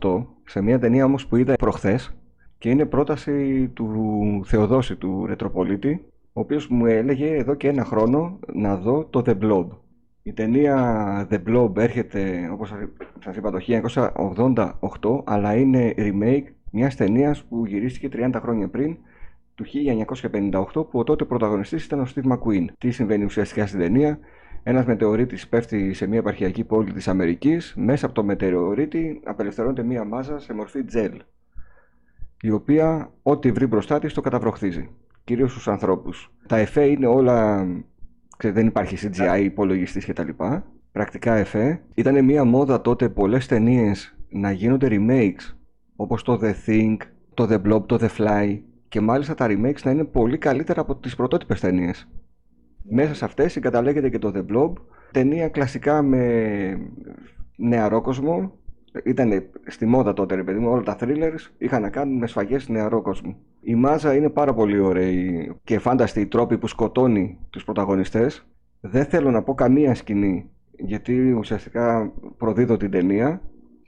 1988, σε μια ταινία όμως που είδα προχθές και είναι πρόταση του Θεοδόση του Ρετροπολίτη, ο οποίος μου έλεγε εδώ και ένα χρόνο να δω το The Blob. Η ταινία The Blob έρχεται, όπως σας είπα, το 1988, αλλά είναι remake μιας ταινίας που γυρίστηκε 30 χρόνια πριν, του 1958, που ο τότε πρωταγωνιστής ήταν ο Steve McQueen. Τι συμβαίνει ουσιαστικά στην ταινία, ένας μετεωρίτης πέφτει σε μια επαρχιακή πόλη της Αμερικής. Μέσα από το μετεωρίτη απελευθερώνεται μια μάζα σε μορφή τζελ. Η οποία ό,τι βρει μπροστά της το καταβροχθίζει. Κυρίως στους ανθρώπους. Τα εφέ είναι όλα δεν υπάρχει CGI, υπολογιστής κτλ. Πρακτικά εφέ. Ήταν μια μόδα τότε πολλές ταινίες να γίνονται remakes όπως το The Thing, το The Blob, το The Fly και μάλιστα τα remakes να είναι πολύ καλύτερα από τις πρωτότυπες ταινίες. Μέσα σε αυτές συγκαταλέγεται και το The Blob, ταινία κλασικά με νεαρό κόσμο. Ήταν στη μόδα τότε, ρε παιδί μου, όλα τα thrillers είχαν να κάνουν με σφαγές νεαρό κόσμο. Η μάζα είναι πάρα πολύ ωραία και φάνταστη οι τρόποι που σκοτώνει τους πρωταγωνιστές. Δεν θέλω να πω καμία σκηνή γιατί ουσιαστικά προδίδω την ταινία.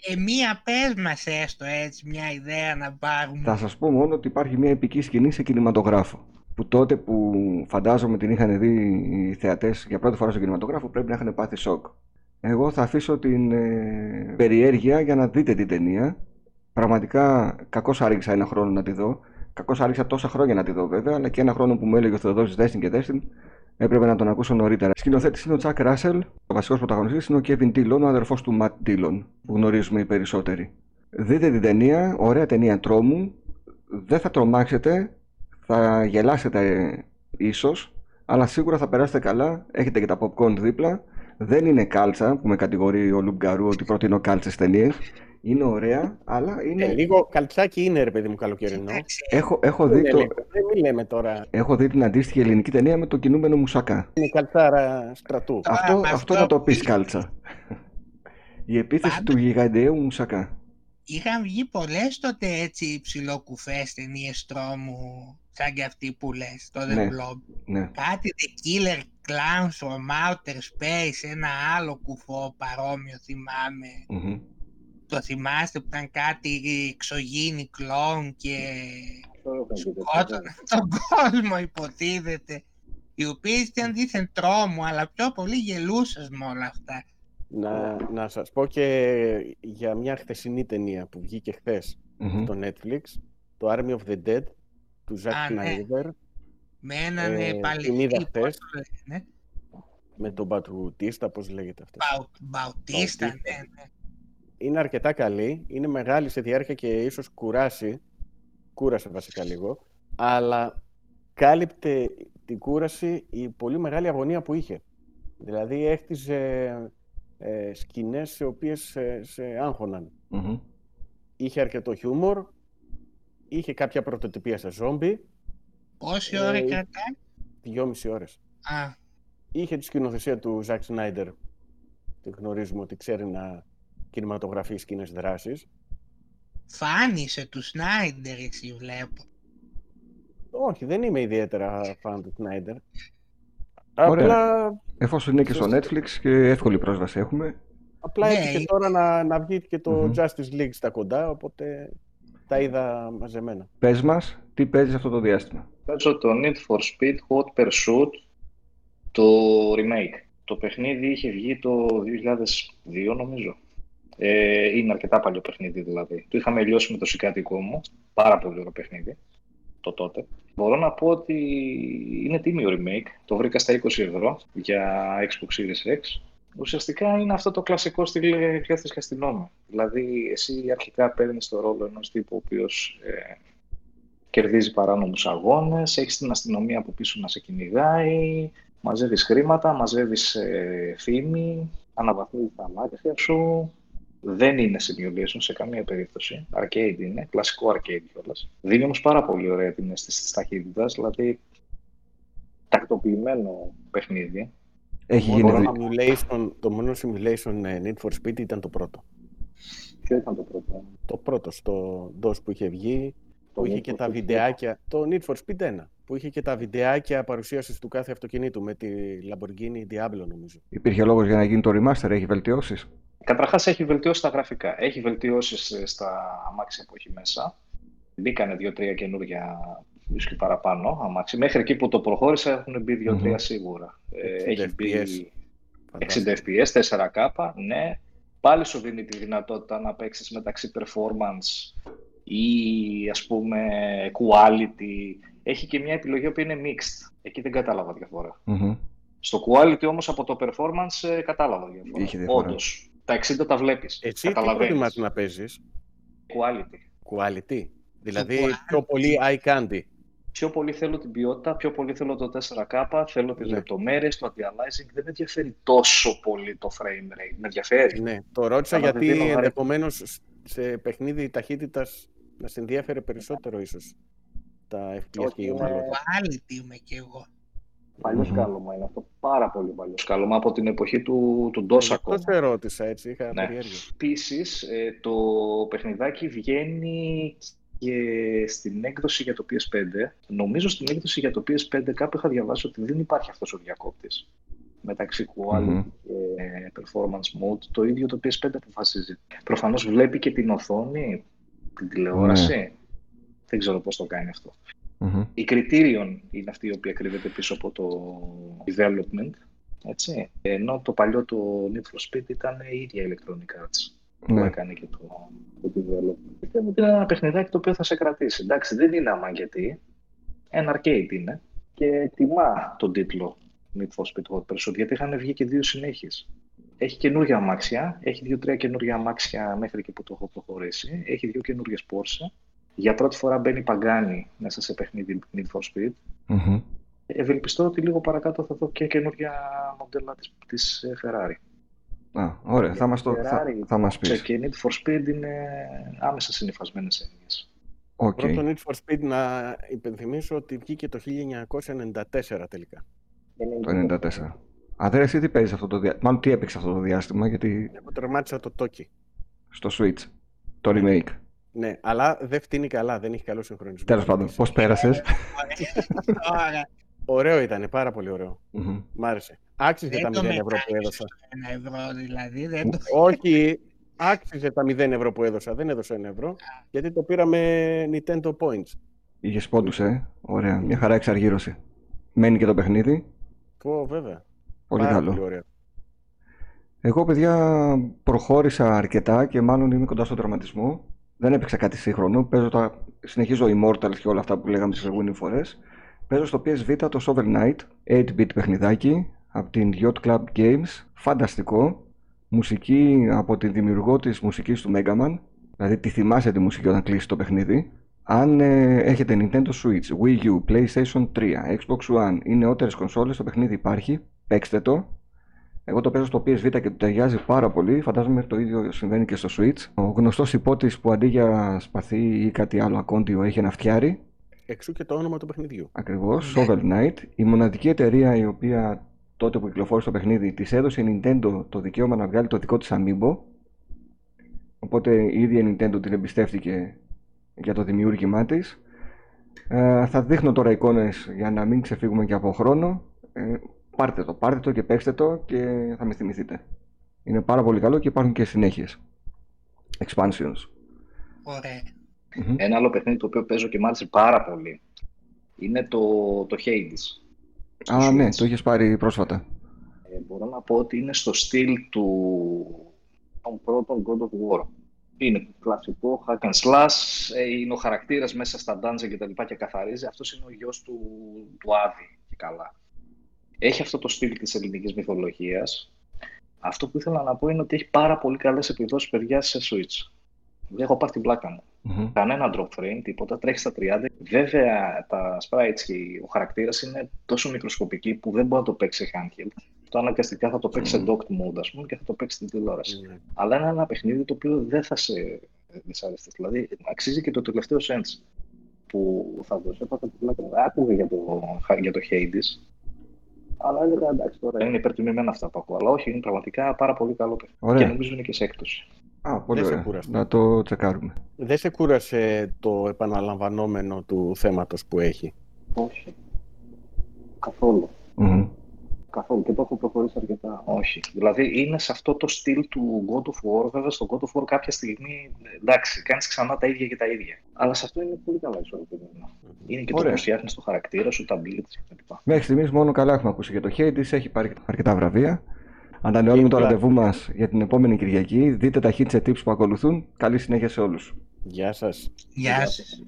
Ε, μία πες μας έστω έτσι μια ιδέα να πάρουμε. Θα σας πω μόνο ότι υπάρχει μια επική σκηνή σε κινηματογράφο. Που τότε που φαντάζομαι την είχαν δει οι θεατές για πρώτη φορά στο κινηματογράφο πρέπει να είχαν πάθει σοκ. Εγώ θα αφήσω την ε, περιέργεια για να δείτε την ταινία. Πραγματικά κακώς άργησα ένα χρόνο να τη δω. Κακώς άργησα τόσα χρόνια να τη δω βέβαια, αλλά και ένα χρόνο που μου έλεγε ο Θεοδόσης Δέστην και Δέστην έπρεπε να τον ακούσω νωρίτερα. Σκηνοθέτης είναι ο Τσάκ Ράσελ, ο βασικός πρωταγωνιστής είναι ο Κέβιν Τίλον, ο αδερφός του Ματ Τίλον, που γνωρίζουμε οι περισσότεροι. Δείτε την ταινία, ωραία ταινία τρόμου. Δεν θα τρομάξετε, θα γελάσετε ίσως, αλλά σίγουρα θα περάσετε καλά. Έχετε και τα popcorn δίπλα. Δεν είναι κάλτσα που με κατηγορεί ο Λουμπγκαρού ότι προτείνω κάλτσες ταινίες. Είναι ωραία, αλλά είναι. Ε, λίγο καλτσάκι είναι, ρε παιδί μου, καλοκαιρινό. Έχω, έχω, δει το... Δεν λέμε τώρα. έχω δει την αντίστοιχη ελληνική ταινία με το κινούμενο μουσακά. Είναι καλτσάρα στρατού. Αυτό, αυτό θα το πεις κάλτσα. Η επίθεση του γιγαντιαίου μουσακά. Είχαν βγει πολλές τότε έτσι ψηλοκουφέ ταινίες τρόμου, σαν και αυτή που λες, το The Ναι, Blob. Ναι. Κάτι The Killer Clowns from Outer Space, ένα άλλο κουφό παρόμοιο θυμάμαι. Μμμ. Το θυμάστε που ήταν κάτι εξωγήινοι κλόν και Αυτό έκανε και σκότωναν τον κόσμο υποτίθεται. Οι οποίε ήταν δίθεν τρόμο, αλλά πιο πολύ γελούσες με όλα αυτά. Να, να σας πω και για μια χθεσινή ταινία που βγήκε χθες Μμμ. στο Netflix, το Army of the Dead, του Zack Α, ναι. Snyder, Με έναν Ε, ε, την παλαιό. είδα πώς χθες. το λένε, με τον Πατρουτίστα, πώς λέγεται αυτός. Μπαου- Μπαουτίστα, Μπαουτίστα. ναι, ναι. Είναι αρκετά καλή, είναι μεγάλη σε διάρκεια και ίσως κουράσει, κούρασε βασικά λίγο, αλλά κάλυπτε την κούραση η πολύ μεγάλη αγωνία που είχε. Δηλαδή έχτιζε ε, σκηνές οι οποίες σε, σε άγχωναν. Μμμ. Είχε αρκετό χιούμορ, είχε κάποια πρωτοτυπία σε ζόμπι, Πόση Ε, ώρα ε, κρατάει. δυόμιση ώρες. Α, Είχε τη σκηνοθεσία του Ζακ Σνάιντερ. Τη γνωρίζουμε ότι ξέρει να κινηματογραφεί σκηνές δράσης. φάνησε του Σνάιντερ εσύ βλέπω. Όχι, δεν είμαι ιδιαίτερα φαν του Σνάιντερ. Ωραία. Απλά, Εφόσον είναι και στο Netflix και εύκολη πρόσβαση έχουμε. απλά Ναι, έτυχε ε- τώρα να, να βγει και το Μμμ. Justice League στα κοντά, οπότε τα είδα μαζεμένα. Πες μας, τι παίζεις αυτό το διάστημα. Παίζω το Need for Speed Hot Pursuit, το remake. Το παιχνίδι είχε βγει το 2002 νομίζω. Ε, είναι αρκετά παλιό παιχνίδι δηλαδή. Το είχαμε λιώσει με το σικάτικό μου. Πάρα πολύ ωραίο παιχνίδι. Το τότε. Μπορώ να πω ότι είναι τίμιο remake. Το βρήκα στα 20 ευρώ για Xbox Series X. Ουσιαστικά είναι αυτό το κλασικό στυλ κλέφτης και αστυνόμου. Δηλαδή, εσύ αρχικά παίρνεις το ρόλο ενός τύπου ο οποίος ε, κερδίζει παράνομους αγώνες, έχεις την αστυνομία από πίσω να σε κυνηγάει, μαζεύεις χρήματα, μαζεύεις ε, φήμη, αναβαθμίζεις τα μάτια σου. Δεν είναι simulation σε καμία περίπτωση. Arcade είναι, κλασικό arcade κιόλας. Δίνει όμως πάρα πολύ ωραία την αίσθηση της ταχύτητας, δηλαδή τακτοποιημένο παιχνίδι. Έχει Το γίνει. μόνο, δι- simulation, το μόνο simulation ε, Need for Speed ήταν το πρώτο. Ποιο ήταν το πρώτο; Το πρώτο στο DOS που είχε βγει, Το που είχε Need και for τα Speed. βιντεάκια. Το Need for Speed 1, που είχε και τα βιντεάκια παρουσίασης του κάθε αυτοκινήτου με τη Lamborghini Diablo νομίζω. Υπήρχε λόγος για να γίνει το remaster, έχει βελτιώσεις; Καταρχάς έχει βελτιώσει τα γραφικά. Έχει βελτιώσεις στα αμάξια που έχει μέσα. Μπήκανε δύο-τρία καινούργια ίσως και παραπάνω αμάξια. Μέχρι εκεί που το προχώρησα έχουν μπει δύο-τρία Μμμ. σίγουρα. Ε, 60 έχει μπει FPS. Φαντάζομαι. 60 FPS, 4K, ναι. Πάλι σου δίνει τη δυνατότητα να παίξεις μεταξύ performance ή ας πούμε quality. Έχει και μια επιλογή που είναι mixed. Εκεί δεν κατάλαβα διαφορά. Μμμ. Στο quality όμως από το performance ε, κατάλαβα διαφορά. Είχε διαφορά. Όντως. Τα 60 τα βλέπεις. Εσύ τι Καταλαβαίνεις. προτιμάς να παίζεις, Quality. quality, δηλαδή quality. πιο πολύ eye candy. Πιο πολύ θέλω την ποιότητα, πιο πολύ θέλω το 4K, θέλω τις Ναι. λεπτομέρειες, το anti-aliasing. Δεν με ενδιαφέρει τόσο πολύ το frame rate. Με ενδιαφέρει. Ναι, το ρώτησα Αλλά δεν γιατί δίνω βαρύ. ενδεχομένως σε παιχνίδι ταχύτητας να σε ενδιαφέρει περισσότερο ίσως τα FPS και η Όχι, ομαλότητα. Quality είμαι κι εγώ. Παλιός Μμμ. σκάλωμα είναι αυτό. Πάρα πολύ παλιός σκάλωμα από την εποχή του, του DOS Αυτό ακόμα. σε ρώτησα έτσι, είχα Ναι. περιέργεια. Επίσης, το παιχνιδάκι βγαίνει και στην έκδοση για το PS5. Νομίζω στην έκδοση για το PS5 κάπου είχα διαβάσει ότι δεν υπάρχει αυτός ο διακόπτης μεταξύ quality Μμμ. και performance mode. Το ίδιο το PS5 αποφασίζει. Προφανώς βλέπει και την οθόνη, την τηλεόραση. Δεν ξέρω πώς το κάνει αυτό. Μμμ. Η Criterion είναι αυτή η οποία κρύβεται πίσω από το development. Έτσι. Ενώ το παλιό το Need for Speed ήταν η ίδια Electronic Arts που Ναι. έκανε και το, το development. Πιστεύω ότι είναι ένα παιχνιδάκι το οποίο θα σε κρατήσει. Εντάξει, δεν είναι αμαγγετή. Ένα arcade είναι. Και τιμά τον τίτλο Need for Speed Hot Pursuit γιατί είχαν βγει και δύο συνέχειες. Έχει καινούργια αμάξια, έχει δύο-τρία καινούργια αμάξια μέχρι και που το έχω προχωρήσει. Έχει δύο καινούργιες Porsche. Για πρώτη φορά μπαίνει Pagani μέσα σε παιχνίδι Need for Speed. Μμμ. Ευελπιστώ ότι λίγο παρακάτω θα δω και καινούργια μοντέλα της, της ε, Ferrari. Α, ωραία, θα μας, το, θα, Ferrari, θα μας πεις. Και Need for Speed είναι άμεσα συνυφασμένες έννοιες. Οκ. Πρώτο Need for Speed να υπενθυμίσω ότι βγήκε το 1994 τελικά. Το 94. Αδέρε, εσύ τι παίζεις αυτό το διάστημα, μάλλον τι έπαιξες αυτό το διάστημα, γιατί Εγώ τερμάτισα το Toki. στο Switch, το remake. Ναι, αλλά δεν φτύνει καλά, δεν έχει καλό συγχρονισμό. Τέλος πάντων, πώς πέρασες; Τώρα Ωραίο ήταν, πάρα πολύ ωραίο. Μμμ. Μ' άρεσε. Άξιζε δεν τα το 0 ευρώ που μετάνιωσε έδωσα. ένα ευρώ δηλαδή. Δεν το... Όχι, άξιζε τα 0 ευρώ που έδωσα. Δεν έδωσα 1 ευρώ, γιατί το πήρα με Nintendo Points. Είχες πόντους, ε. Ωραία, μια χαρά εξαργύρωση. Μένει και το παιχνίδι. Πω, βέβαια. Πολύ Πάρα καλό. Πολύ ωραίο. Εγώ, παιδιά, προχώρησα αρκετά και μάλλον είμαι κοντά στον τερματισμό. Δεν έπαιξα κάτι σύγχρονο. Παίζω τα... Συνεχίζω Immortals και όλα αυτά που λέγαμε τις προηγούμενες φορές. Παίζω στο PSV το Shovel Knight, 8-bit παιχνιδάκι από την Yacht Club Games. Φανταστικό. Μουσική από τη δημιουργό της μουσικής του Mega Man. Δηλαδή τη θυμάσαι τη μουσική όταν κλείσει το παιχνίδι. Αν ε, έχετε Nintendo Switch, Wii U, PlayStation 3, Xbox One ή νεότερες κονσόλες, το παιχνίδι υπάρχει. Παίξτε το. Εγώ το παίζω στο PSV και του ταιριάζει πάρα πολύ. Φαντάζομαι το ίδιο συμβαίνει και στο Switch. Ο γνωστός υπότης που αντί για σπαθί ή κάτι άλλο ακόντιο έχει ένα φτιάρι. Εξού και το όνομα του παιχνιδιού. Ακριβώς, Shovel Knight. Η μοναδική εταιρεία η οποία τότε που κυκλοφόρησε το παιχνίδι της έδωσε η Nintendo το δικαίωμα να βγάλει το δικό της Amiibo. Οπότε η ίδια η Nintendo την εμπιστεύτηκε για το δημιούργημά της. Ε, θα δείχνω τώρα εικόνες για να μην ξεφύγουμε και από χρόνο. Ε, πάρτε το, πάρτε το και παίξτε το και θα με θυμηθείτε. Είναι πάρα πολύ καλό και υπάρχουν και συνέχειες. Expansions. Ωραία. Μμμ. Ένα άλλο παιχνίδι το οποίο παίζω και μ' άρεσε πάρα πολύ είναι το, το Hades. στο Α, ναι, Switch. το είχες πάρει πρόσφατα. Ε, μπορώ να πω ότι είναι στο στυλ του των πρώτων God of War. Είναι κλασικό hack and slash, ε, είναι ο χαρακτήρας μέσα στα dungeon και τα λοιπά και καθαρίζει. Αυτός είναι ο γιος του, του Άδη και καλά. Έχει αυτό το στυλ της ελληνικής μυθολογίας. Αυτό που ήθελα να πω είναι ότι έχει πάρα πολύ καλές επιδόσεις παιδιά σε Switch. Δεν έχω πάρει την πλάκα μου. Μμμ. Κανένα drop frame, τίποτα, τρέχει στα 30. Βέβαια, τα sprites και ο χαρακτήρας είναι τόσο μικροσκοπικοί που δεν μπορεί να το παίξει handheld. Το αναγκαστικά θα το παίξει σε docked mode, ας πούμε, και θα το παίξει στην τηλεόραση. Ναι. Αλλά είναι ένα παιχνίδι το οποίο δεν θα σε δυσαρεστεί. Δηλαδή, αξίζει και το τελευταίο sense που θα δώσει. Έπαθα την πλάκα μου. Άκουγα για το, για το Hades. Αλλά έλεγα εντάξει τώρα είναι υπερτιμημένα αυτά που ακούω. Αλλά όχι, είναι πραγματικά πάρα πολύ καλό παιχνίδι. Και Ωραία. νομίζω είναι και σε έκπτωση. Α, πολύ Δεν σε ωραία. κούρασε. Να το τσεκάρουμε. Δεν σε κούρασε το επαναλαμβανόμενο του θέματος που έχει; Όχι. Καθόλου. Μμμ. Καθόλου και το έχω προχωρήσει αρκετά. Όχι. Δηλαδή είναι σε αυτό το στυλ του God of War. Βέβαια στο God of War κάποια στιγμή εντάξει, κάνεις ξανά τα ίδια και τα ίδια. Αλλά σε αυτό είναι πολύ καλά ισορροπημένο. Είναι και το Ωραία. πώς φτιάχνεις το χαρακτήρα σου, τα blitz κτλ. Μέχρι στιγμής μόνο καλά έχουμε ακούσει για το Hades, έχει πάρει αρκετά βραβεία. Ανανεώνουμε το Game Plan. ραντεβού μας για την επόμενη Κυριακή. Δείτε τα hits tips που ακολουθούν. Καλή συνέχεια σε όλους. Γεια σας. Γεια σας.